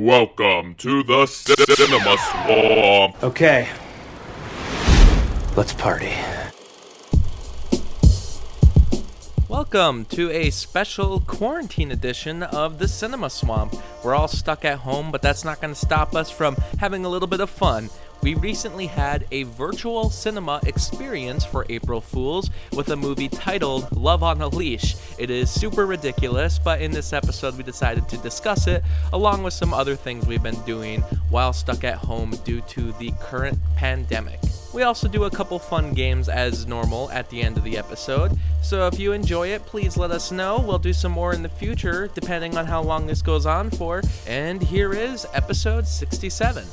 Welcome to the Cinema Swamp. Okay. Let's party. Welcome to a special quarantine edition of the Cinema Swamp. We're all stuck at home, but that's not going to stop us from having a little bit of fun. We recently had a virtual cinema experience for April Fools with a movie titled Love on a Leash. It is super ridiculous, but in this episode we decided to discuss it along with some other things we've been doing while stuck at home due to the current pandemic. We also do a couple fun games as normal at the end of the episode, so if you enjoy it, please let us know. We'll do some more in the future, depending on how long this goes on for. And here is episode 67.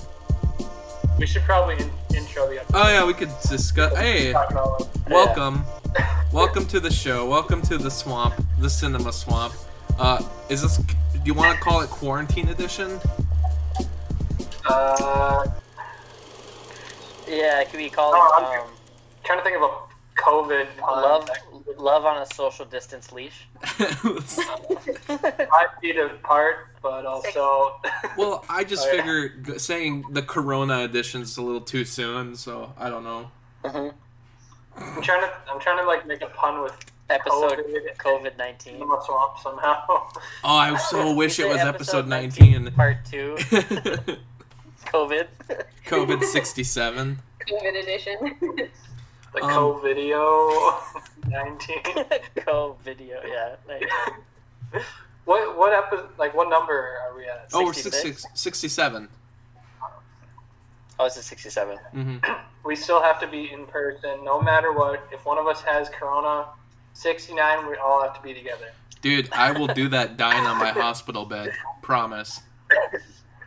We should probably in- intro the episode. Oh yeah, we could discuss. Hey, Talk about- welcome, welcome to the show. Welcome to the swamp, the cinema swamp. Uh, is this? Do you want to call it quarantine edition? Uh, Yeah, it could be called Oh, I'm- um, trying to think of a COVID pun. love love on a social distance leash. Five feet apart, but also. well, I just Oh, yeah. figure g- saying the Corona edition's a little too soon, so I don't know. hmm I'm trying to. I'm trying to like make a pun with Episode COVID. COVID nineteen. Swamp somehow. Oh, I so wish it was episode 19, 19. part two. COVID. COVID 67. COVID edition. The Um, co video 19. Co video. Yeah. nice. what what episode? Like what number are we at? Oh, we're 66? 66, 67. Oh, it's a sixty-seven. hmm We still have to be in person, no matter what. If one of us has Corona, 69, we all have to be together. Dude, I will do that dying on my hospital bed. Promise.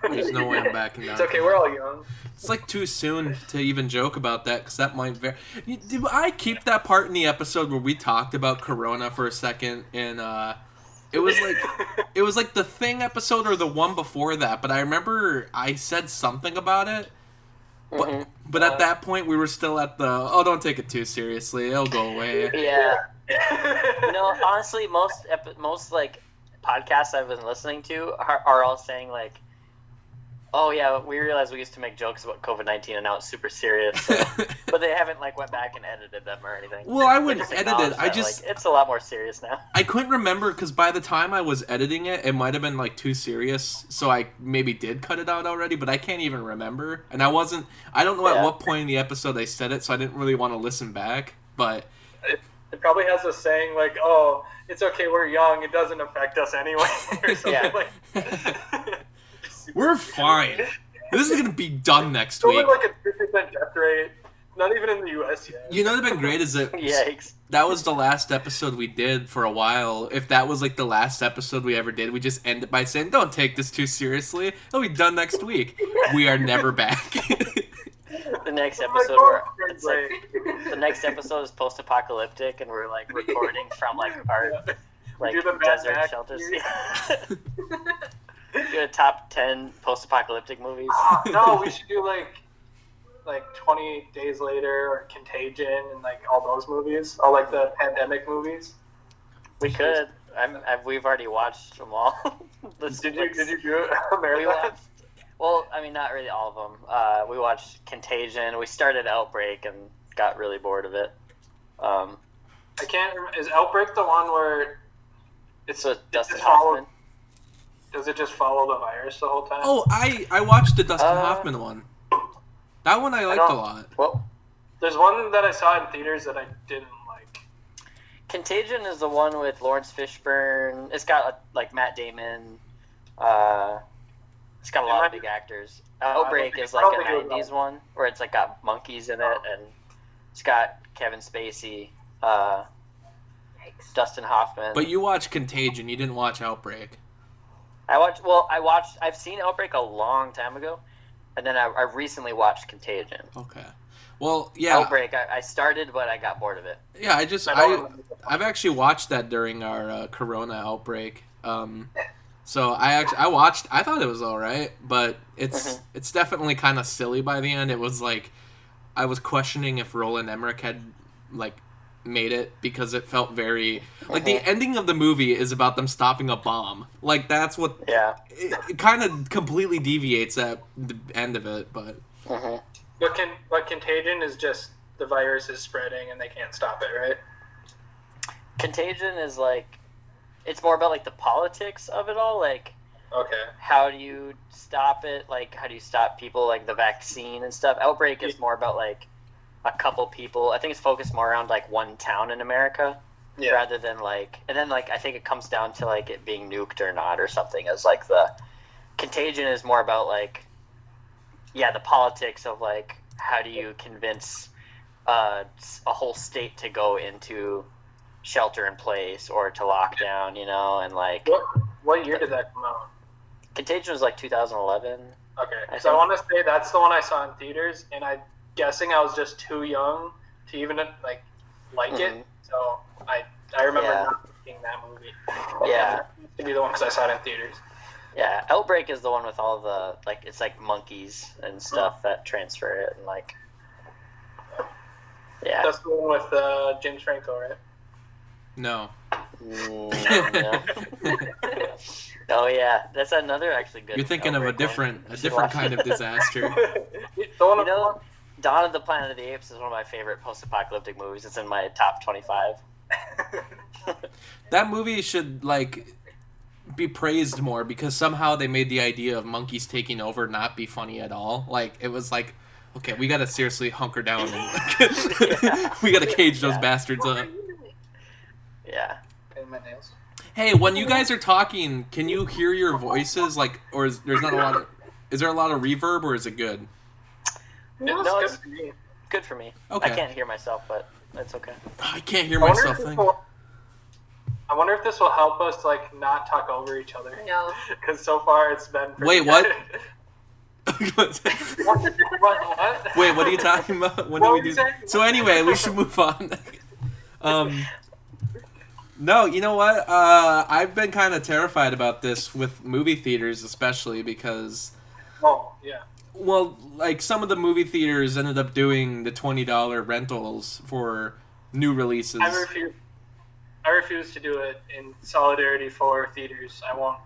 There's no way I'm backing down. It's okay. We're all young. It's like too soon to even joke about that because that might very. You- Did I keep that part in the episode where we talked about Corona for a second? And uh, it was like it was like the thing episode or the one before that. But I remember I said something about it. But Mhm. but at that point we were still at the oh don't take it too seriously it'll go away. Yeah. No, honestly, most epi- most like podcasts I've been listening to are, are all saying like, "Oh yeah, we realized we used to make jokes about COVID nineteen, and now it's super serious." So. but they haven't like went back and edited them or anything. Well, I wouldn't just edit it. I just like, it's a lot more serious now. I couldn't remember because by the time I was editing it, it might have been like too serious, so I maybe did cut it out already. But I can't even remember, and I wasn't. I don't know at what point in the episode I said it, so I didn't really want to listen back. But It probably has a saying like, "Oh, it's okay. We're young. It doesn't affect us anyway," or something Yeah. like. We're fine. This is gonna be done next Only week. like a two percent death rate. Not even in the U.S. yet. You know what'd have been great is that Yikes! that was the last episode we did for a while. If that was like the last episode we ever did, we just end it by saying, "Don't take this too seriously. It'll be done next week." We are never back. The next Oh episode, God, we're, it's like, the next episode is post-apocalyptic, and we're like recording from like our like do the Mad desert shelters. a top ten post-apocalyptic movies. no, we should do like like Twenty Days Later or Contagion and like all those movies, all like the pandemic movies. We could. I'm, I've, we've already watched them all. Did you like, did you do a We watched. Well, I mean, not really all of them. Uh, we watched Contagion. We started Outbreak and got really bored of it. Um, I can't. Remember. Is Outbreak the one where it's a Dustin Hoffman. Does it just follow the virus the whole time? oh, I I watched the Dustin Uh, Hoffman one. That one I liked don't- a lot. Well, There's one that I saw in theaters that I didn't like. Contagion is the one with Laurence Fishburne. It's got like Matt Damon. Uh, it's got a lot of big actors. Outbreak is like don't a think it was '90s one where it's like got monkeys in it, and it's got Kevin Spacey, uh, Dustin Hoffman. But you watched Contagion. You didn't watch Outbreak. I watched. Well, I watched. I've seen Outbreak a long time ago, and then I, I recently watched Contagion. Okay. Well, yeah, Outbreak. I, I started, but I got bored of it. yeah. I just I, I I've actually watched that during our uh, Corona outbreak. Um, so I actually I watched. I thought it was all right, but it's Mhm. it's definitely kind of silly by the end. It was like I was questioning if Roland Emmerich had like made it because it felt very like the Mhm. ending of the movie is about them stopping a bomb. Like that's what Yeah. it, it kind of completely deviates at the end of it, but hmm But can what contagion is just the virus is spreading and they can't stop it, right? Contagion is like, it's more about like the politics of it all. Like, Okay. how do you stop it? Like, how do you stop people like the vaccine and stuff? Outbreak is more about like a couple people. I think it's focused more around like one town in America Yeah. rather than like, and then like I think it comes down to like it being nuked or not or something. As like the contagion is more about like, yeah, the politics of like how do you convince uh, a whole state to go into shelter in place or to lock down, you know, and like What what year did that come out? Contagion was like 2011. Okay. I so I want to say that's the one I saw in theaters, and I'm guessing I was just too young to even like like Mhm. it. So I I remember Yeah. not liking that movie. Yeah. It used to be the one because I saw it in theaters. Yeah, Outbreak is the one with all the like it's like monkeys and stuff that transfer it and like yeah. That's the one with uh, James Franco, right? no. Mm, no. oh yeah, that's another actually good. You're thinking of a Outbreak one. different a different kind of disaster. the one You know, Dawn of the Planet of the Apes is one of my favorite post-apocalyptic movies. It's in my top 25. That movie should like be praised more because somehow they made the idea of monkeys taking over not be funny at all. Like it was like, okay, we gotta seriously hunker down and we gotta cage those Yeah. bastards up. Yeah. Painting my nails. Hey, when you guys are talking, can you hear your voices? Like, or is there's not a lot of is there a lot of reverb or is it good? No, It's it's good for me. good for me. Okay. I can't hear myself, but that's okay. I can't hear I wonder, myself if will, I wonder if this will help us like not talk over each other. No. Because so far it's been. pretty Wait, what? good. what? What? What? Wait, what are you talking about? When What do we you do? saying? So anyway, we should move on. um, no, you know what? Uh, I've been kind of terrified about this with movie theaters, especially because, Oh yeah. Well, like some of the movie theaters ended up doing the twenty dollar rentals for new releases. I refuse. I refuse to do it in solidarity for theaters. I won't.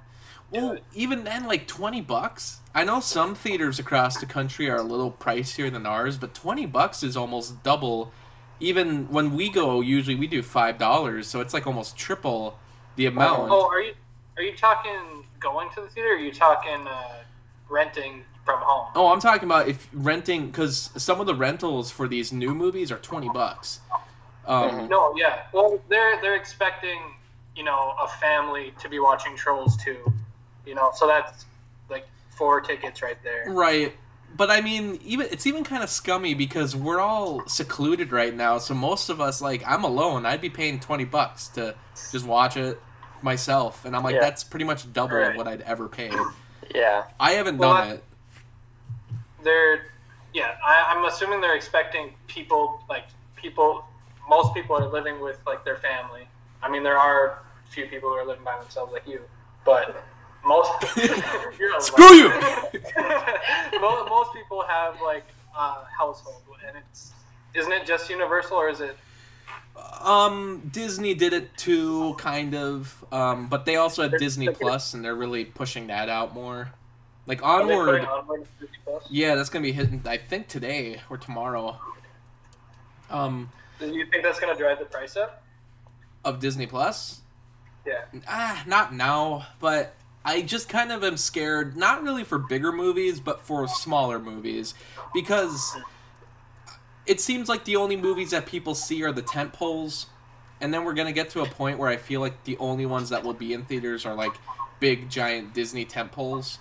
Well, even then, like twenty bucks. I know some theaters across the country are a little pricier than ours, but twenty bucks is almost double. Even when we go, usually we do five dollars, so it's like almost triple the amount. Oh, are you are you talking going to the theater? Or are you talking uh, renting from home? Oh, I'm talking about if renting, because some of the rentals for these new movies are twenty bucks. Um, No, yeah. Well, they're they're expecting you know a family to be watching Trolls too, you know. So that's like four tickets right there. Right. But I mean, even it's even kind of scummy because we're all secluded right now. So most of us, like, I'm alone. I'd be paying twenty bucks to just watch it myself, and I'm like, Yeah. that's pretty much double Right. of what I'd ever pay. Yeah. I haven't Well, done I- it. They're yeah. I, I'm assuming they're expecting people like people. Most people are living with like their family. I mean, there are a few people who are living by themselves like you, but most Screw you! most, most people have like a household, and it's isn't it just Universal or is it? Um, Disney did it too, kind of. Um, but they also have They're- Disney they're- Plus, and they're really pushing that out more. Like Onward, Onward to Disney Plus? yeah, that's gonna be hitting. I think today or tomorrow. Um, Do you think that's gonna drive the price up? of Disney Plus. Yeah. Ah, not now, but I just kind of am scared, not really for bigger movies, but for smaller movies. Because it seems like the only movies that people see are the tent poles. And then we're going to get to a point where I feel like the only ones that will be in theaters are like big, giant Disney tent poles.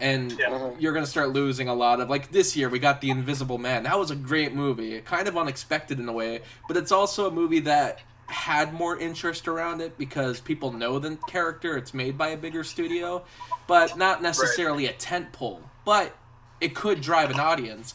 And Yeah. Mhm. you're going to start losing a lot of. Like this year, we got The Invisible Man. That was a great movie. Kind of unexpected in a way, but it's also a movie that had more interest around it because people know the character. It's made by a bigger studio, but not necessarily a tent pole. But it could drive an audience.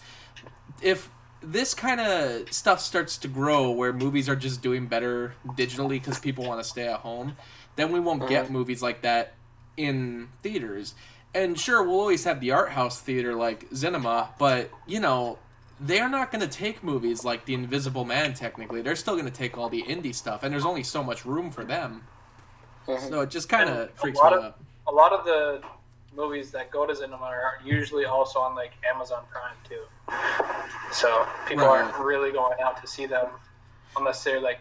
If this kind of stuff starts to grow where movies are just doing better digitally because people want to stay at home, then we won't get movies like that in theaters. And sure, we'll always have the art house theater like Cinema, but you know, they're not going to take movies like The Invisible Man. Technically, they're still going to take all the indie stuff, and there's only so much room for them. Mhm. So it just kind of freaks me out. a lot of the movies that go to cinema are usually also on like Amazon Prime too. So people Right. aren't really going out to see them unless they're like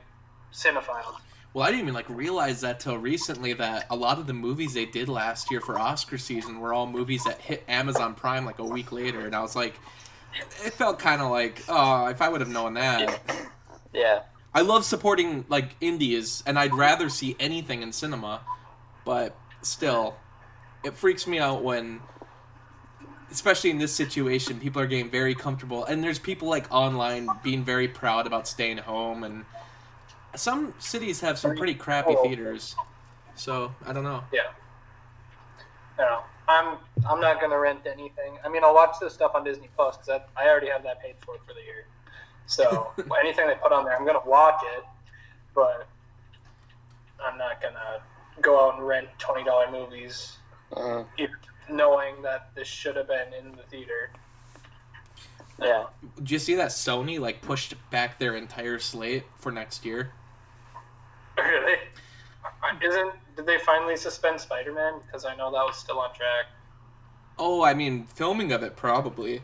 cinephiles. Well, I didn't even like realize that till recently that a lot of the movies they did last year for Oscar season were all movies that hit Amazon Prime like a week later, and I was like, it felt kind of like, oh, if I would have known that. Yeah. I love supporting like indies, and I'd rather see anything in cinema, but still, it freaks me out when, especially in this situation, people are getting very comfortable, and there's people like online being very proud about staying home, and some cities have some pretty crappy theaters, so I don't know. Yeah. No, I'm I'm not gonna rent anything. I mean, I'll watch this stuff on Disney Plus because I already have that paid for for the year. So anything they put on there, I'm gonna watch it, but I'm not gonna go out and rent twenty dollar movies, Mhm. knowing that this should have been in the theater. Yeah. Did you see that Sony like pushed back their entire slate for next year? Really? Isn't did they finally suspend Spider Man? Because I know that was still on track. Oh, I mean, filming of it probably.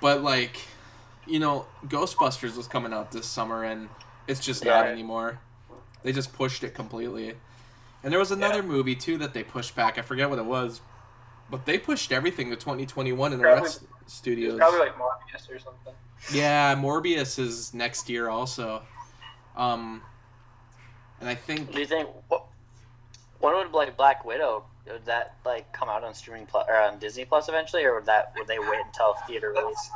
But like, you know, Ghostbusters was coming out this summer and it's just not Yeah. anymore. They just pushed it completely. And there was another Yeah. movie too that they pushed back. I forget what it was. But they pushed everything to 2021 in the rest studios. probably like Morbius or something. Yeah, Morbius is next year also. Um and I think Do you think what? When would like Black Widow? Would that like come out on streaming plus or on Disney Plus eventually, or would that would they wait until theater release?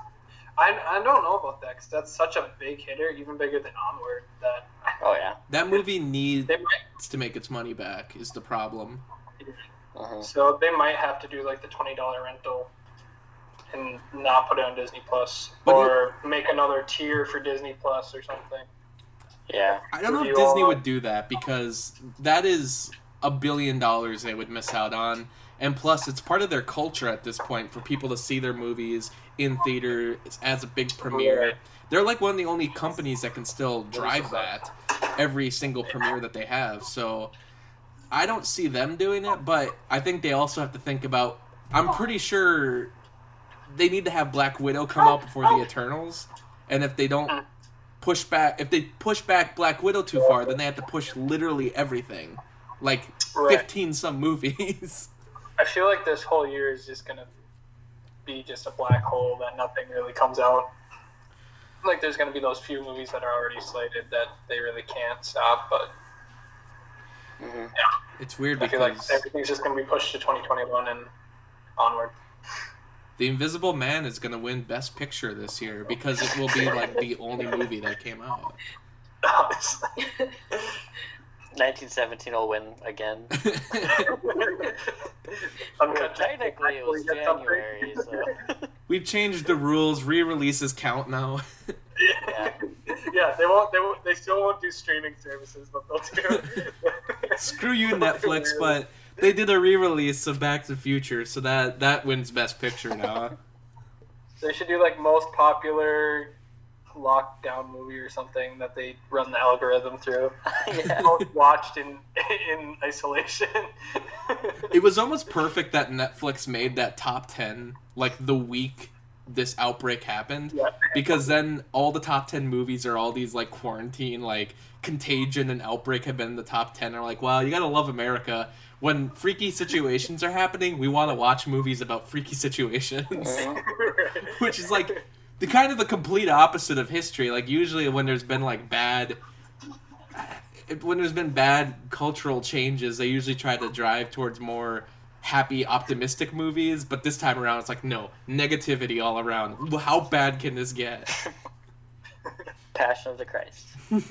I, I don't know about that because that's such a big hitter, even bigger than Onward. That Oh yeah. that movie needs might to make its money back is the problem. Mhm. so they might have to do like the twenty dollar rental and not put it on Disney Plus But or make another tier for Disney Plus or something. Yeah. I don't know if Disney all- would do that because that is a billion dollars they would miss out on. And plus, it's part of their culture at this point for people to see their movies in theater as a big premiere. They're like one of the only companies that can still drive that every single premiere that they have. So I don't see them doing it, but I think they also have to think about. I'm pretty sure they need to have Black Widow come out before the Eternals, and if they don't push back, if they push back Black Widow too far, then they have to push literally everything, like Right. 15 some movies. I feel like this whole year is just gonna be just a black hole that nothing really comes out. Like there's gonna be those few movies that are already slated that they really can't stop, but hmm It's weird I feel like because everything's just gonna be pushed to 2021 and onward. The Invisible Man is gonna win Best Picture this year because it will be like the only movie that came out. 1917 will win again. Uncut Gems Technically, it was actually get something. January, so We've changed the rules. Re-releases count now. yeah. yeah, they won't. They won't. They still won't do streaming services, but they'll do. Screw you, Netflix, but they did a re-release of Back to the Future, so that that wins Best Picture now. they should do like most popular lockdown movie or something that they run the algorithm through. yeah. Most watched in in isolation. It was almost perfect that Netflix made that top ten like the week this outbreak happened. yeah. because then all the top 10 movies are all these like quarantine like contagion and outbreak have been in the top 10 are like wow you gotta love america when freaky situations are happening we want to watch movies about freaky situations. Which is like the kind of the complete opposite of history. Like usually when there's been like bad when there's been bad cultural changes they usually try to drive towards more happy optimistic movies but this time around it's like no negativity all around. How bad can this get Passion of the Christ. the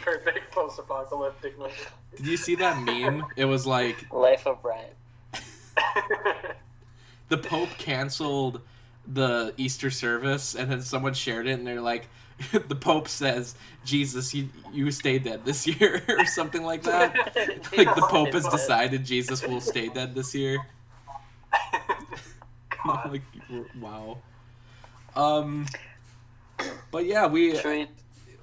perfect post-apocalyptic movie. did you see that meme it was like Life of Brian. the pope canceled the easter service and then someone shared it and they're like the pope says jesus you, you stay dead this year or something like that like the pope has decided jesus will stay dead this year like, wow. Um, but yeah, we. Should we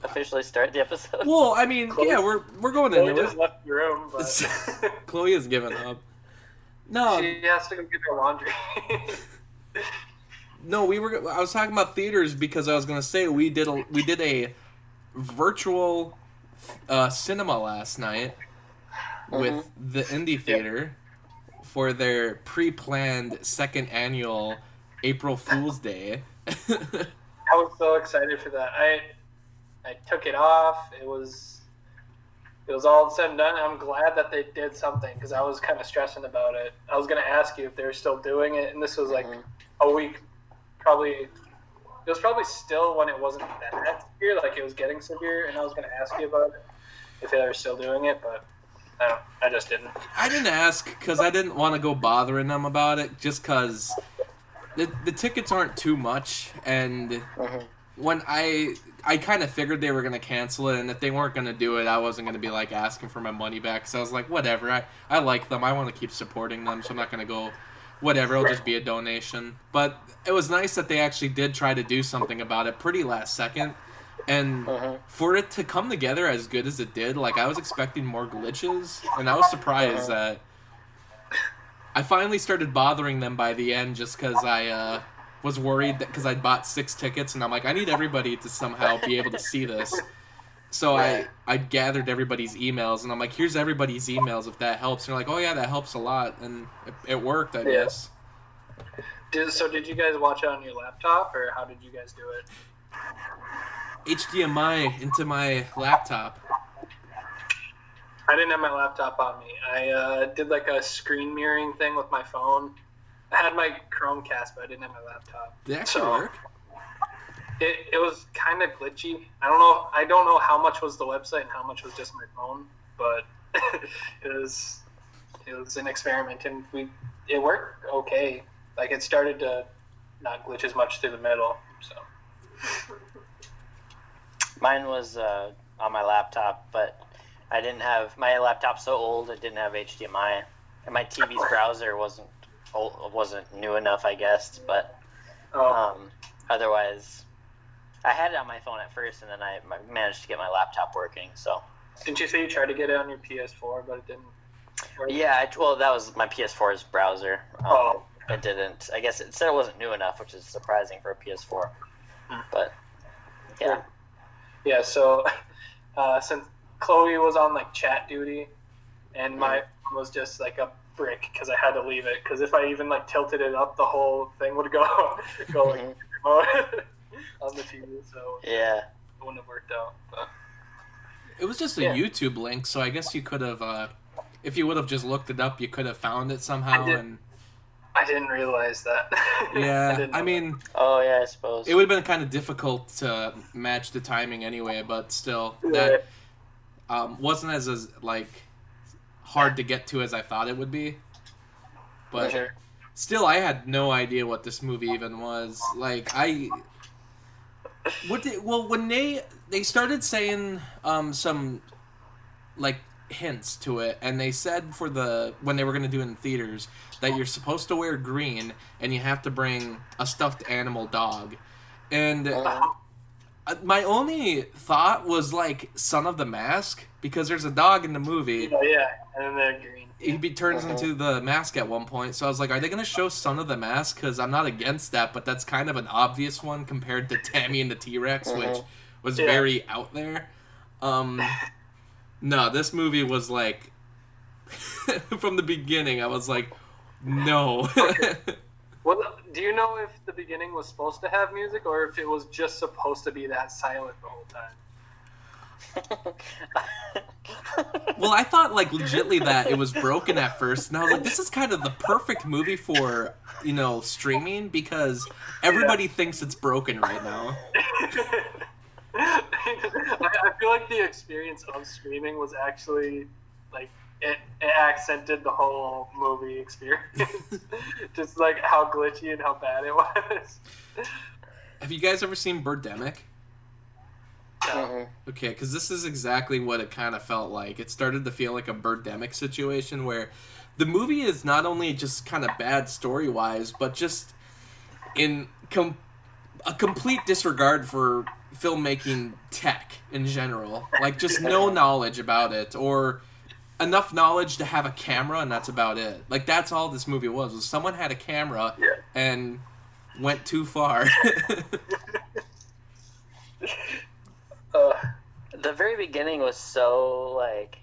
officially start the episode? Well, I mean, yeah, we're we're going Chloe into just it. left the room, but Chloe has given up. No, she has to go get her laundry. no, we were. I was talking about theaters because I was gonna say we did a we did a virtual uh, cinema last night with the indie theater for their pre-planned second annual April Fool's Day. I was so excited for that. I I took it off. It was it was all said and done. I'm glad that they did something because I was kind of stressing about it. I was gonna ask you if they were still doing it, and this was like Mhm. a week, probably. It was probably still when it wasn't that severe, like it was getting severe, and I was gonna ask you about it if they were still doing it, but I don't. I just didn't. I didn't ask because I didn't want to go bothering them about it. Just because the the tickets aren't too much, and Mhm. when I I kind of figured they were gonna cancel it, and if they weren't gonna do it, I wasn't gonna be like asking for my money back. So I was like, whatever. I I like them. I want to keep supporting them, so I'm not gonna go. Whatever, it'll just be a donation. But it was nice that they actually did try to do something about it pretty last second. And Mhm. for it to come together as good as it did, like I was expecting more glitches, and I was surprised that I finally started bothering them by the end, just because I uh, was worried that because I bought six tickets, and I'm like, I need everybody to somehow be able to see this. So I I gathered everybody's emails, and I'm like, here's everybody's emails if that helps. And they're like, oh yeah, that helps a lot, and it, it worked, I Yeah. guess. Did, so did you guys watch it on your laptop, or how did you guys do it? HDMI into my laptop. I didn't have my laptop on me. I uh, did like a screen mirroring thing with my phone. I had my Chromecast, but I didn't have my laptop. Did it actually So- work? It, it was kind of glitchy. I don't know. I don't know how much was the website and how much was just my phone, but it was it was an experiment, and we it worked okay. Like it started to not glitch as much through the middle. So Mine was uh, on my laptop, but I didn't have my laptop's so old it didn't have HDMI, and my TV's browser wasn't old, wasn't new enough, I guess. But oh, um, otherwise, I had it on my phone at first, and then I managed to get my laptop working. So didn't you say you tried to get it on your PS4, but it didn't? work? yeah, I, well, that was my PS4's browser. Um, Oh, It didn't. I guess it said it wasn't new enough, which is surprising for a PS4. Hmm. But yeah, Yeah, so uh, since Chloe was on like chat duty, and my phone was just like a brick because I had to leave it because if I even like tilted it up, the whole thing would go go like Mhm. on the TV, so yeah. it wouldn't have worked out. But It was just a Yeah. YouTube link, so I guess you could have, uh, if you would have just looked it up, you could have found it somehow. I did. And I didn't realize that. yeah, didn't I, know mean, Oh yeah, I suppose. it would have been kind of difficult to match the timing anyway, but still, that. Um, wasn't as, as like hard to get to as I thought it would be. But Sure. still, I had no idea what this movie even was. Like, I. What did, well when they they started saying um some like hints to it and they said for the when they were going to do it in theaters that you're supposed to wear green and you have to bring a stuffed animal dog and Uh, uh, my only thought was like son of the mask because there's a dog in the movie Oh yeah, and then they're green. he be, turns Uh-huh. into the mask at one point. So I was like, are they going to show Son of the Mask? Because I'm not against that, but that's kind of an obvious one compared to Tammy and the T Rex, which Uh-huh. was Yeah. very out there. Um, no, this movie was like, from the beginning, I was like, no. Well, do you know if the beginning was supposed to have music or if it was just supposed to be that silent the whole time? well, I thought like legitly that it was broken at first, and I was like, this is kind of the perfect movie for you know streaming because everybody thinks it's broken right now. I, I feel like the experience of streaming was actually like it, it accented the whole movie experience. Just like how glitchy and how bad it was. Have you guys ever seen Birdemic? Mhm. Okay, because this is exactly what it kind of felt like. It started to feel like a Birdemic situation where the movie is not only just kind of bad story wise, but just in com- a complete disregard for filmmaking tech in general. Like just no knowledge about it or enough knowledge to have a camera and that's about it. Like that's all this movie was. Was someone had a camera Yeah. and went too far. Uh, the very beginning was so like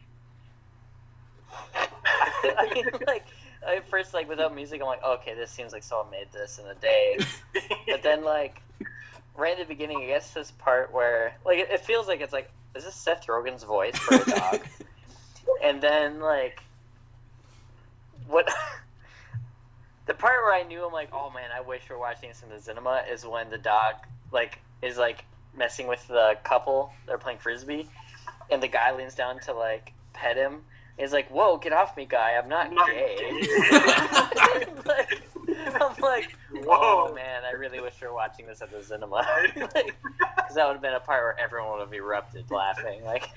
I mean, like at first like without music I'm like okay this seems like someone made this in a day but then like right at the beginning I guess this part where like it, it feels like it's like is this Seth Rogen's voice for a dog and then like what the part where I knew I'm like oh man I wish we are watching this in the cinema is when the dog like is like messing with the couple they're playing frisbee. And the guy leans down to like pet him. He's like whoa get off me guy. I'm not, not gay, like, i'm like Whoa. oh man i really wish we were watching this at the cinema. Because that would have been a part where everyone would have erupted laughing like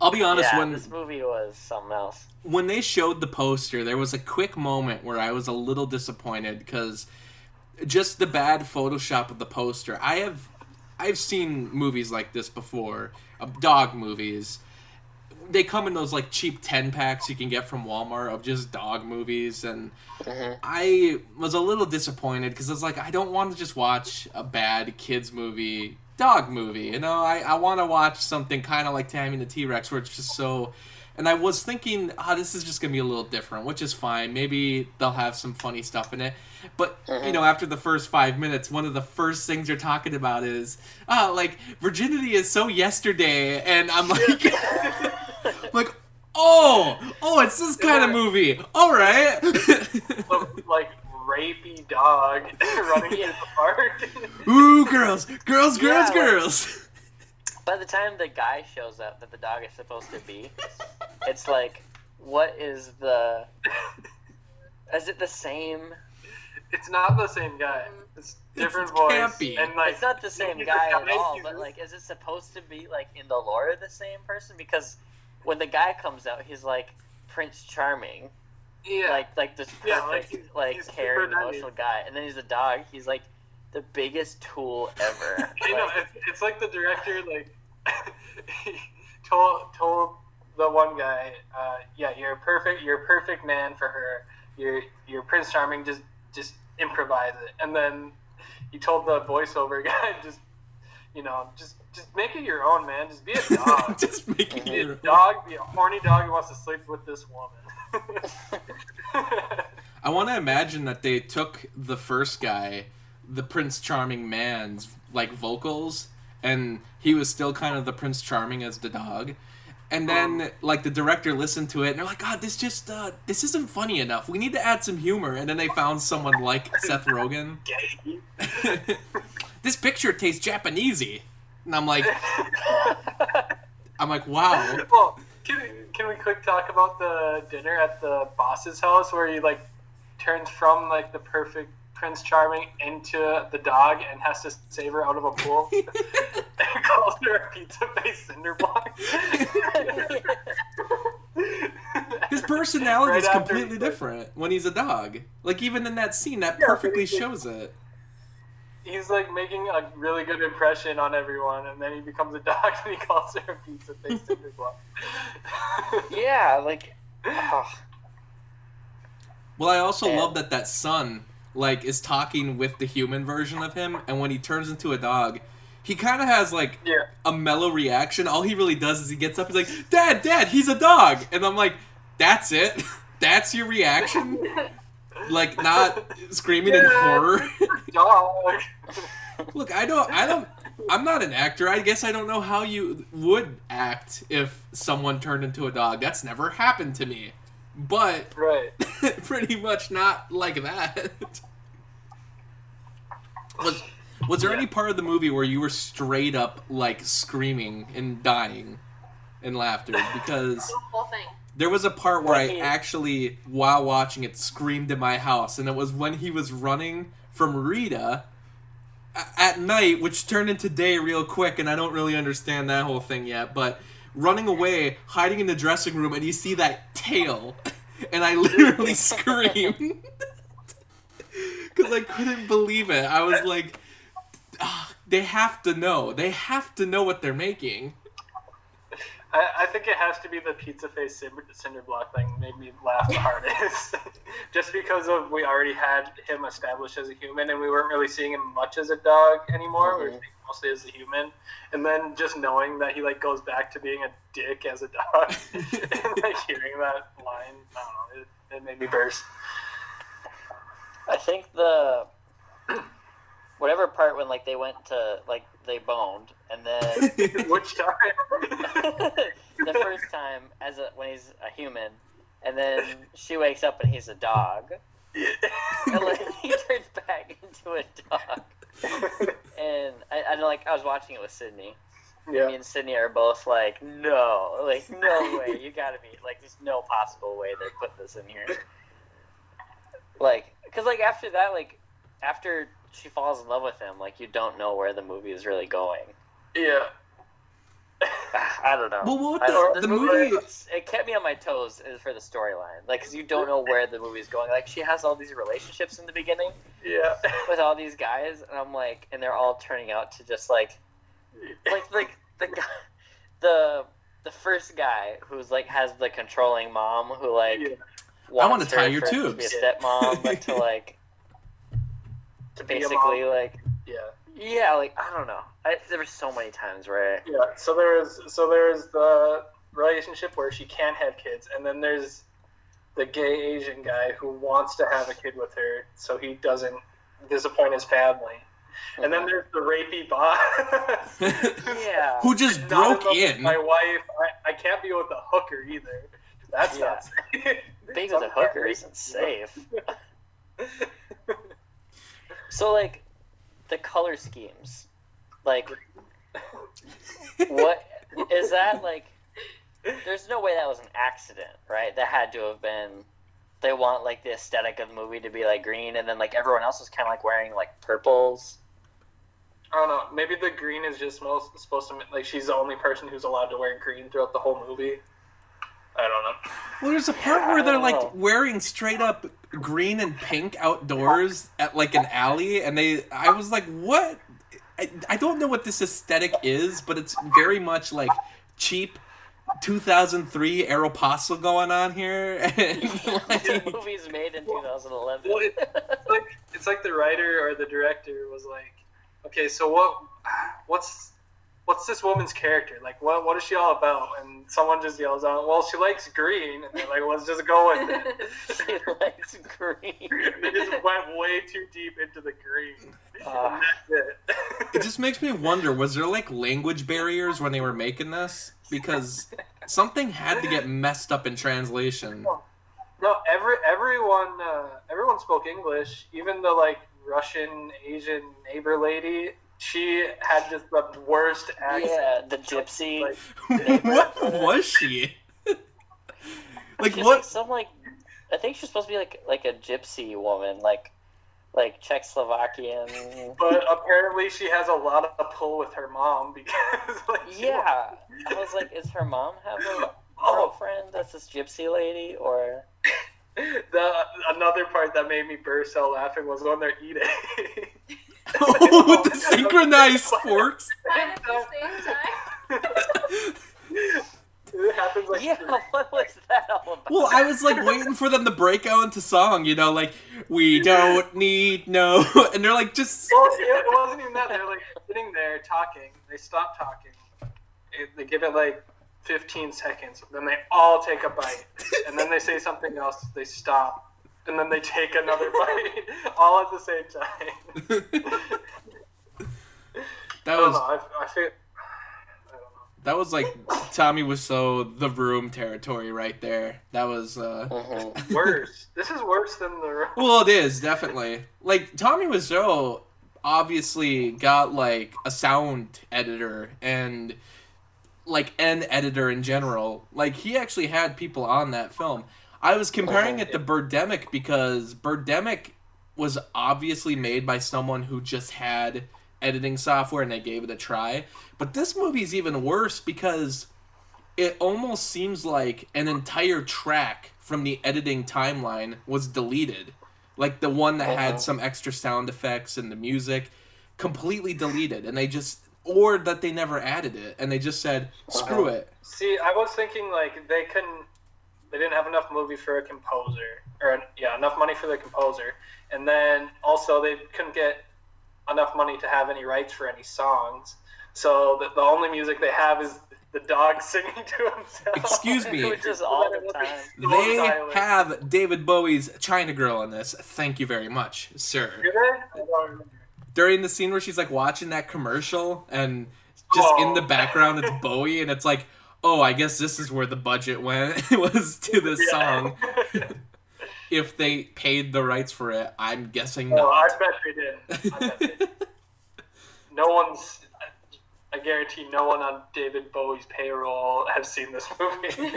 I'll be honest yeah when this movie was something else when they showed the poster, there was a quick moment where I was a little disappointed because just the bad Photoshop of the poster. I have I've seen movies like this before, uh, dog movies. They come in those like cheap ten packs you can get from Walmart of just dog movies, and Mhm. I was a little disappointed because I was like, I don't want to just watch a bad kids movie, dog movie. You know, I I want to watch something kind of like Tammy and the T Rex, where it's just so and I was thinking, ah, this is just gonna be a little different, which is fine. Maybe they'll have some funny stuff in it. But you know, after the first five minutes, one of the first things you're talking about is, ah, like virginity is so yesterday, and I'm like, like, oh, oh, it's this kind of movie. All right. Look like rapey dog running in the park. Ooh, girls, girls, girls, Yeah, like- girls. by the time the guy shows up that the dog is supposed to be it's like what is the is it the same it's not the same guy. It's different It voice. can't. And like it's not the same guy at all, he's but like, is it supposed to be like in the lore the same person? Because when the guy comes out, he's like Prince Charming, yeah, like like this Yeah, like, perfect, he's- like he's super caring, nice. emotional guy, and then he's a dog. He's like the biggest tool ever. I know it's, it's like the director like he told told the one guy, uh, yeah, you're perfect. You're a perfect man for her. You're you're Prince Charming. Just just improvise it. And then he told the voiceover guy, just you know, just just make it your own, man. Just be a dog. just making be a it. dog. Be a horny dog who wants to sleep with this woman. I want to imagine that they took the first guy, the Prince Charming man's like vocals, and he was still kind of the Prince Charming as the dog. And then like the director listened to it and they're like, God, this just uh, this isn't funny enough. We need to add some humor. And then they found someone like Seth Rogen. This picture tastes Japanesey. And I'm like, I'm like, wow. Well, can, we quick talk about the dinner at the boss's house where he like turns from like the perfect Prince Charming into the dog and has to save her out of a pool and calls her a pizza face cinder block. His personality is Right after completely different when he's a dog. Like even in that scene, that Yeah, perfectly shows it. He's like making a really good impression on everyone, and then he becomes a dog and he calls her a pizza face cinder block. yeah, like oh, Well, I also And- love that that son like is talking with the human version of him, and when he turns into a dog, he kind of has like yeah. a mellow reaction. All he really does is he gets up, he's like, "Dad, Dad, he's a dog," and I'm like, "That's it? That's your reaction? Like not screaming in horror?" Dog. Look, I don't, I don't. I'm not an actor. I guess I don't know how you would act if someone turned into a dog. That's never happened to me. But Right. pretty much not like that. Was was there Yeah. any part of the movie where you were straight up like screaming and dying in laughter? Because The whole thing. There was a part where I actually, while watching it, screamed in my house, and it was when he was running from Rita at night, which turned into day real quick, and I don't really understand that whole thing yet. But running away, hiding in the dressing room, and you see that tail, and I literally screamed. Because I couldn't believe it. I was like, "Ah, they have to know. They have to know what they're making. I, I think it has to be the pizza face cinder, cinder block thing made me laugh the hardest. Just because of we already had him established as a human and we weren't really seeing him much as a dog anymore. We were Mhm. seeing him mostly as a human. And then just knowing that he like goes back to being a dick as a dog and like hearing that line, I don't know, it, it made me burst. I think the whatever part when like they went to like they boned and then Which time? the first time as a, when he's a human and then she wakes up and he's a dog. And like he turns back into a dog. And I, I like I was watching it with Sydney. Yeah. me and Sydney are both like no like no way. You gotta be like there's no possible way they put this in here. Like because like after that like after she falls in love with him like you don't know where the movie is really going Yeah. I don't know. Well, what I the- don't- the this movie? It kept me on my toes uh, for the storyline, like because you don't know where the movie's going. Like she has all these relationships in the beginning Yeah. with all these guys, and I'm like, and they're all turning out to just like, like like the guy, the the first guy who's like has the controlling mom who like Yeah. I wanna tie your for- to tubes. be a stepmom, but to like To basically like Yeah. yeah, like I don't know. I, there were so many times where I, Yeah, so there's so there's the relationship where she can't have kids, and then there's the gay Asian guy who wants to have a kid with her, so he doesn't disappoint his family. And then there's the rapey boss. yeah, Who just Not broke enough in. My wife, I, I can't be with a hooker either. That's Yeah. not safe. being with a hooker isn't safe. So like the color schemes, like what is that like? There's no way that was an accident, right? That had to have been. They want like the aesthetic of the movie to be like green, and then like everyone else was kind of like wearing like purples. I don't know. Maybe the green is just most supposed to like she's the only person who's allowed to wear green throughout the whole movie. I don't know. Well, there's a part where they're like know. wearing straight up green and pink outdoors at like an alley, and they. I was like, what? I, I don't know what this aesthetic is, but it's very much like cheap 2003 Aeropostale going on here. And like, the movie's made in 2011. Well, it- It's like it's like the writer or the director was like, okay, so what, what's, what's this woman's character? Like, what, what is she all about? And someone just yells out, well, she likes green, and they're like, let's just go with it. she likes green. they just went way too deep into the green. And that's it. it just makes me wonder was there like language barriers when they were making this? Because something had to get messed up in translation. No, every everyone uh, everyone spoke English. Even the like Russian Asian neighbor lady, she had just the worst accent. Yeah, the gypsy. Like, what was she? like She's what? like some like I think she's supposed to be like like a gypsy woman, like like Czechoslovakian. but apparently she has a lot of pull with her mom because like she- Yeah, I was like, is her mom have a Oh, girlfriend that's this gypsy lady, or the another part that made me burst out laughing was when they're eating. Oh, with the synchronized forks. at the same time. it happens like yeah, what was that all about? Well, I was like waiting for them to break out into song, you know, like we don't need no, and they're like just. Well, it, it wasn't even that. They're like sitting there talking. They stop talking. It, they give it like 15 seconds. Then they all take a bite. And then they say something else. They stop. And then they take another bite. All at the same time. that I don't was know. I, I feel. I don't know. that was like Tommy Wiseau the room territory right there. That was. uh Mhm. Worse. this is worse than the. Well, it is definitely like Tommy Wiseau obviously got like a sound editor and like an editor in general. Like he actually had people on that film. I was comparing it to Birdemic because Birdemic was obviously made by someone who just had editing software and they gave it a try. But this movie's even worse because it almost seems like an entire track from the editing timeline was deleted like the one that had some extra sound effects and the music, completely deleted, and they just or that they never added it, and they just said screw Uh-huh. it. See, I was thinking like they couldn't, they didn't have enough movie for a composer, or yeah, enough money for the composer, and then also they couldn't get enough money to have any rights for any songs. So the, the only music they have is the dog singing to himself. Excuse me. Which is all the time. They silent. have David Bowie's China Girl in this. Thank you very much, sir. Do they? I don't remember. During the scene where she's like watching that commercial and just in Oh. the background it's Bowie and it's like, oh, I guess this is where the budget went. It was to this song. If they paid the rights for it, I'm guessing oh, I not. bet they did. I bet they did. No one's. I guarantee no one on David Bowie's payroll has seen this movie.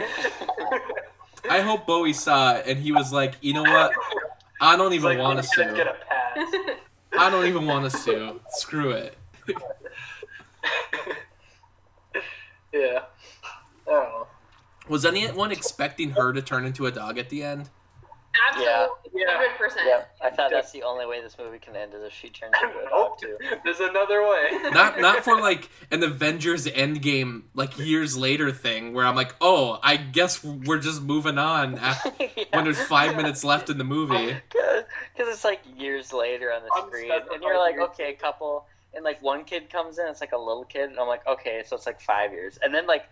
I hope Bowie saw it and he was like, you know what? I don't even like, want to sue. get a pass. I don't even want to sue. Screw it. yeah. I don't know. Was anyone expecting her to turn into a dog at the end? Absolutely, Yeah. hundred percent. Yep, I thought that's the only way this movie can end is if she turns into a dog too. There's another way. Not not for like an Avengers Endgame like years later thing where I'm like, oh, I guess we're just moving on after, when there's five minutes left in the movie. Because it's like years later on the screen, and you're like, okay, a couple, and like one kid comes in, it's like a little kid, and I'm like, okay, so it's like five years, and then like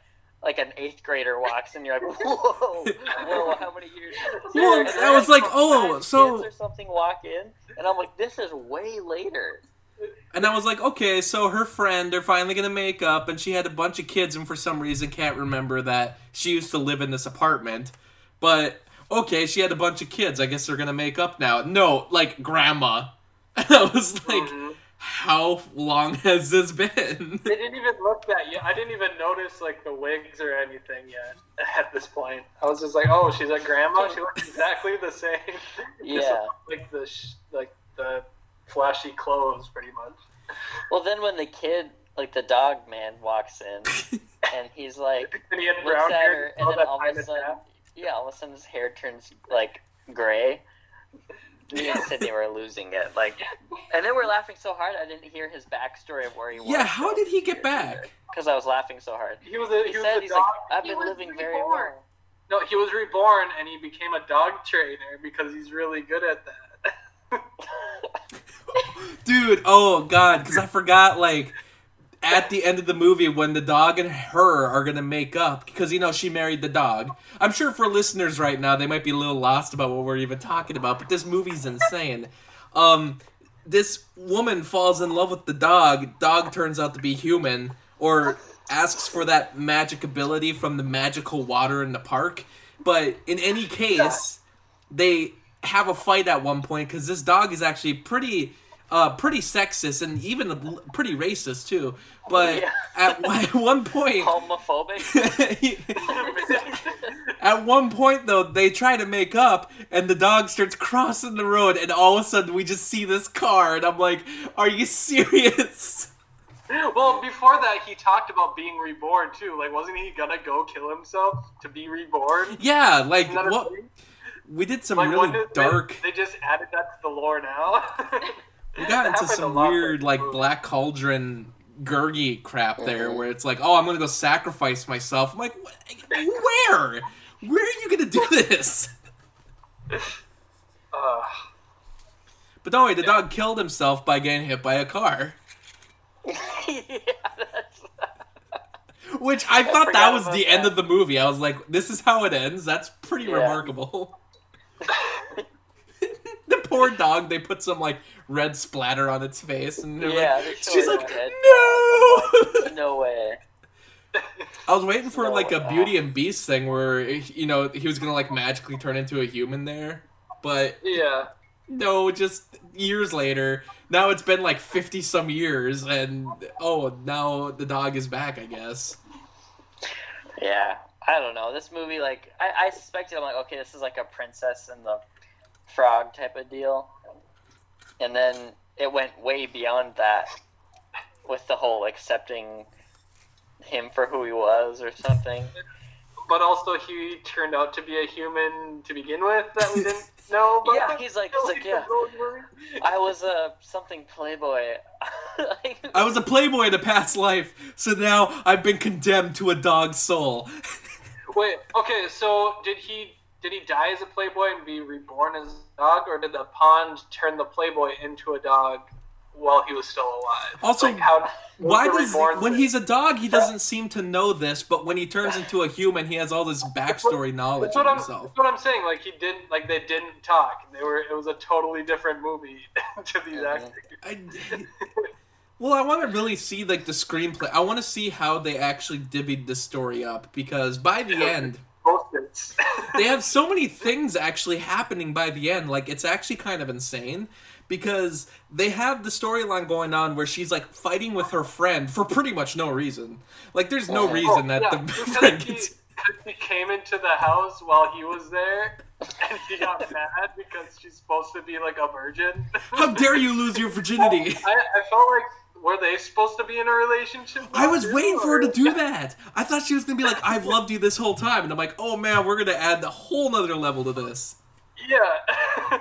like an eighth grader walks, and you're like, whoa, whoa, how many years? Well, And I was like, five oh, so- kids or something walk in, and I'm like, this is way later. And I was like, okay, so her friend, they're finally gonna make up, and she had a bunch of kids, and for some reason can't remember that she used to live in this apartment. But okay, she had a bunch of kids. I guess they're gonna make up now. No, like grandma. And I was like, Mhm. How long has this been? They didn't even look that yet. I didn't even notice like the wigs or anything yet at this point. I was just like, oh, she's a grandma. She looks exactly the same. Just, Yeah. like the sh- like the flashy clothes, pretty much. Well, then when the kid, like the dog man, walks in, and he's like, And he had looks brown at hair. her, and and then all of a sudden, yeah, all of a sudden his hair turns like gray. Me and Sydney were losing it, like, and then we're laughing so hard I didn't hear his backstory of where he was. yeah, how did he get back? Because I was laughing so hard. He was a He, he, was said a he's dog. like, I've He been was living very reborn. well. No, he was reborn and he became a dog trainer because he's really good at that. Dude, oh god, because I forgot like at the end of the movie when the dog and her are gonna make up because you know she married the dog. I'm sure for listeners right now they might be a little lost about what we're even talking about, but this movie's insane. Um, this woman falls in love with the dog. Dog turns out to be human, or asks for that magic ability from the magical water in the park. But in any case, they have a fight at one point because this dog is actually pretty uh pretty sexist and even pretty racist too but Yeah. at, at one point Homophobic. at one point though they try to make up and the dog starts crossing the road and all of a sudden we just see this car and i'm like are you serious well, before that, he talked about being reborn too. Like, wasn't he gonna go kill himself to be reborn? yeah like Isn't that a what thing? we did some Like, really did- dark They, they just added that to the lore now. We got into some weird like movie. black cauldron Gurgi crap there Mhm. where it's like, oh, I'm gonna go sacrifice myself. I'm like, where? Where are you gonna do this? Uh, But don't worry, the dog killed himself by getting hit by a car. yeah, that's, Which I thought that was about the end of the movie. I was like, this is how it ends. That's pretty Yeah. remarkable. The poor dog, they put some like red splatter on its face and they're Yeah, like, she's like, no. no way. I was waiting for No, like a. Beauty uh. and Beast thing where you know he was gonna like magically turn into a human there, but yeah. no, just years later. Now it's been like fifty some years, and oh, now the dog is back. I guess. Yeah, I don't know. This movie, like, I, I suspected, I'm like, okay, this is like a princess and the frog type of deal. And then it went way beyond that with the whole accepting him for who he was or something. But also, he turned out to be a human to begin with that we didn't know. but Yeah, he's like- he's like, yeah. I was a something Playboy. Like, I was a playboy in a past life, so now I've been condemned to a dog's soul. Wait, okay, so did he did he die as a playboy and be reborn as a dog, or did the pond turn the playboy into a dog while he was still alive? Also, like how Why does reborn when thing? he's a dog he doesn't seem to know this, but when he turns into a human he has all this backstory knowledge That's of what I'm. himself. That's what I'm saying. Like he didn't. Like they didn't talk. They were. It was a totally different movie to these Mhm. actors. I, well, I want to really see like the screenplay. I want to see how they actually divvied the story up because by the end Post-its. they have so many things actually happening by the end. Like it's actually kind of insane because they have the storyline going on where she's like fighting with her friend for pretty much no reason. Like there's no Oh, reason that yeah, the friend he, gets. he came into the house while he was there, and he got mad because she's supposed to be like a virgin. How dare you lose your virginity? I, I felt like were they supposed to be in a relationship? I was waiting for her to do that. I thought she was gonna be like, "I've loved you this whole time," and I'm like, "Oh man, we're gonna add a whole nother level to this." Yeah.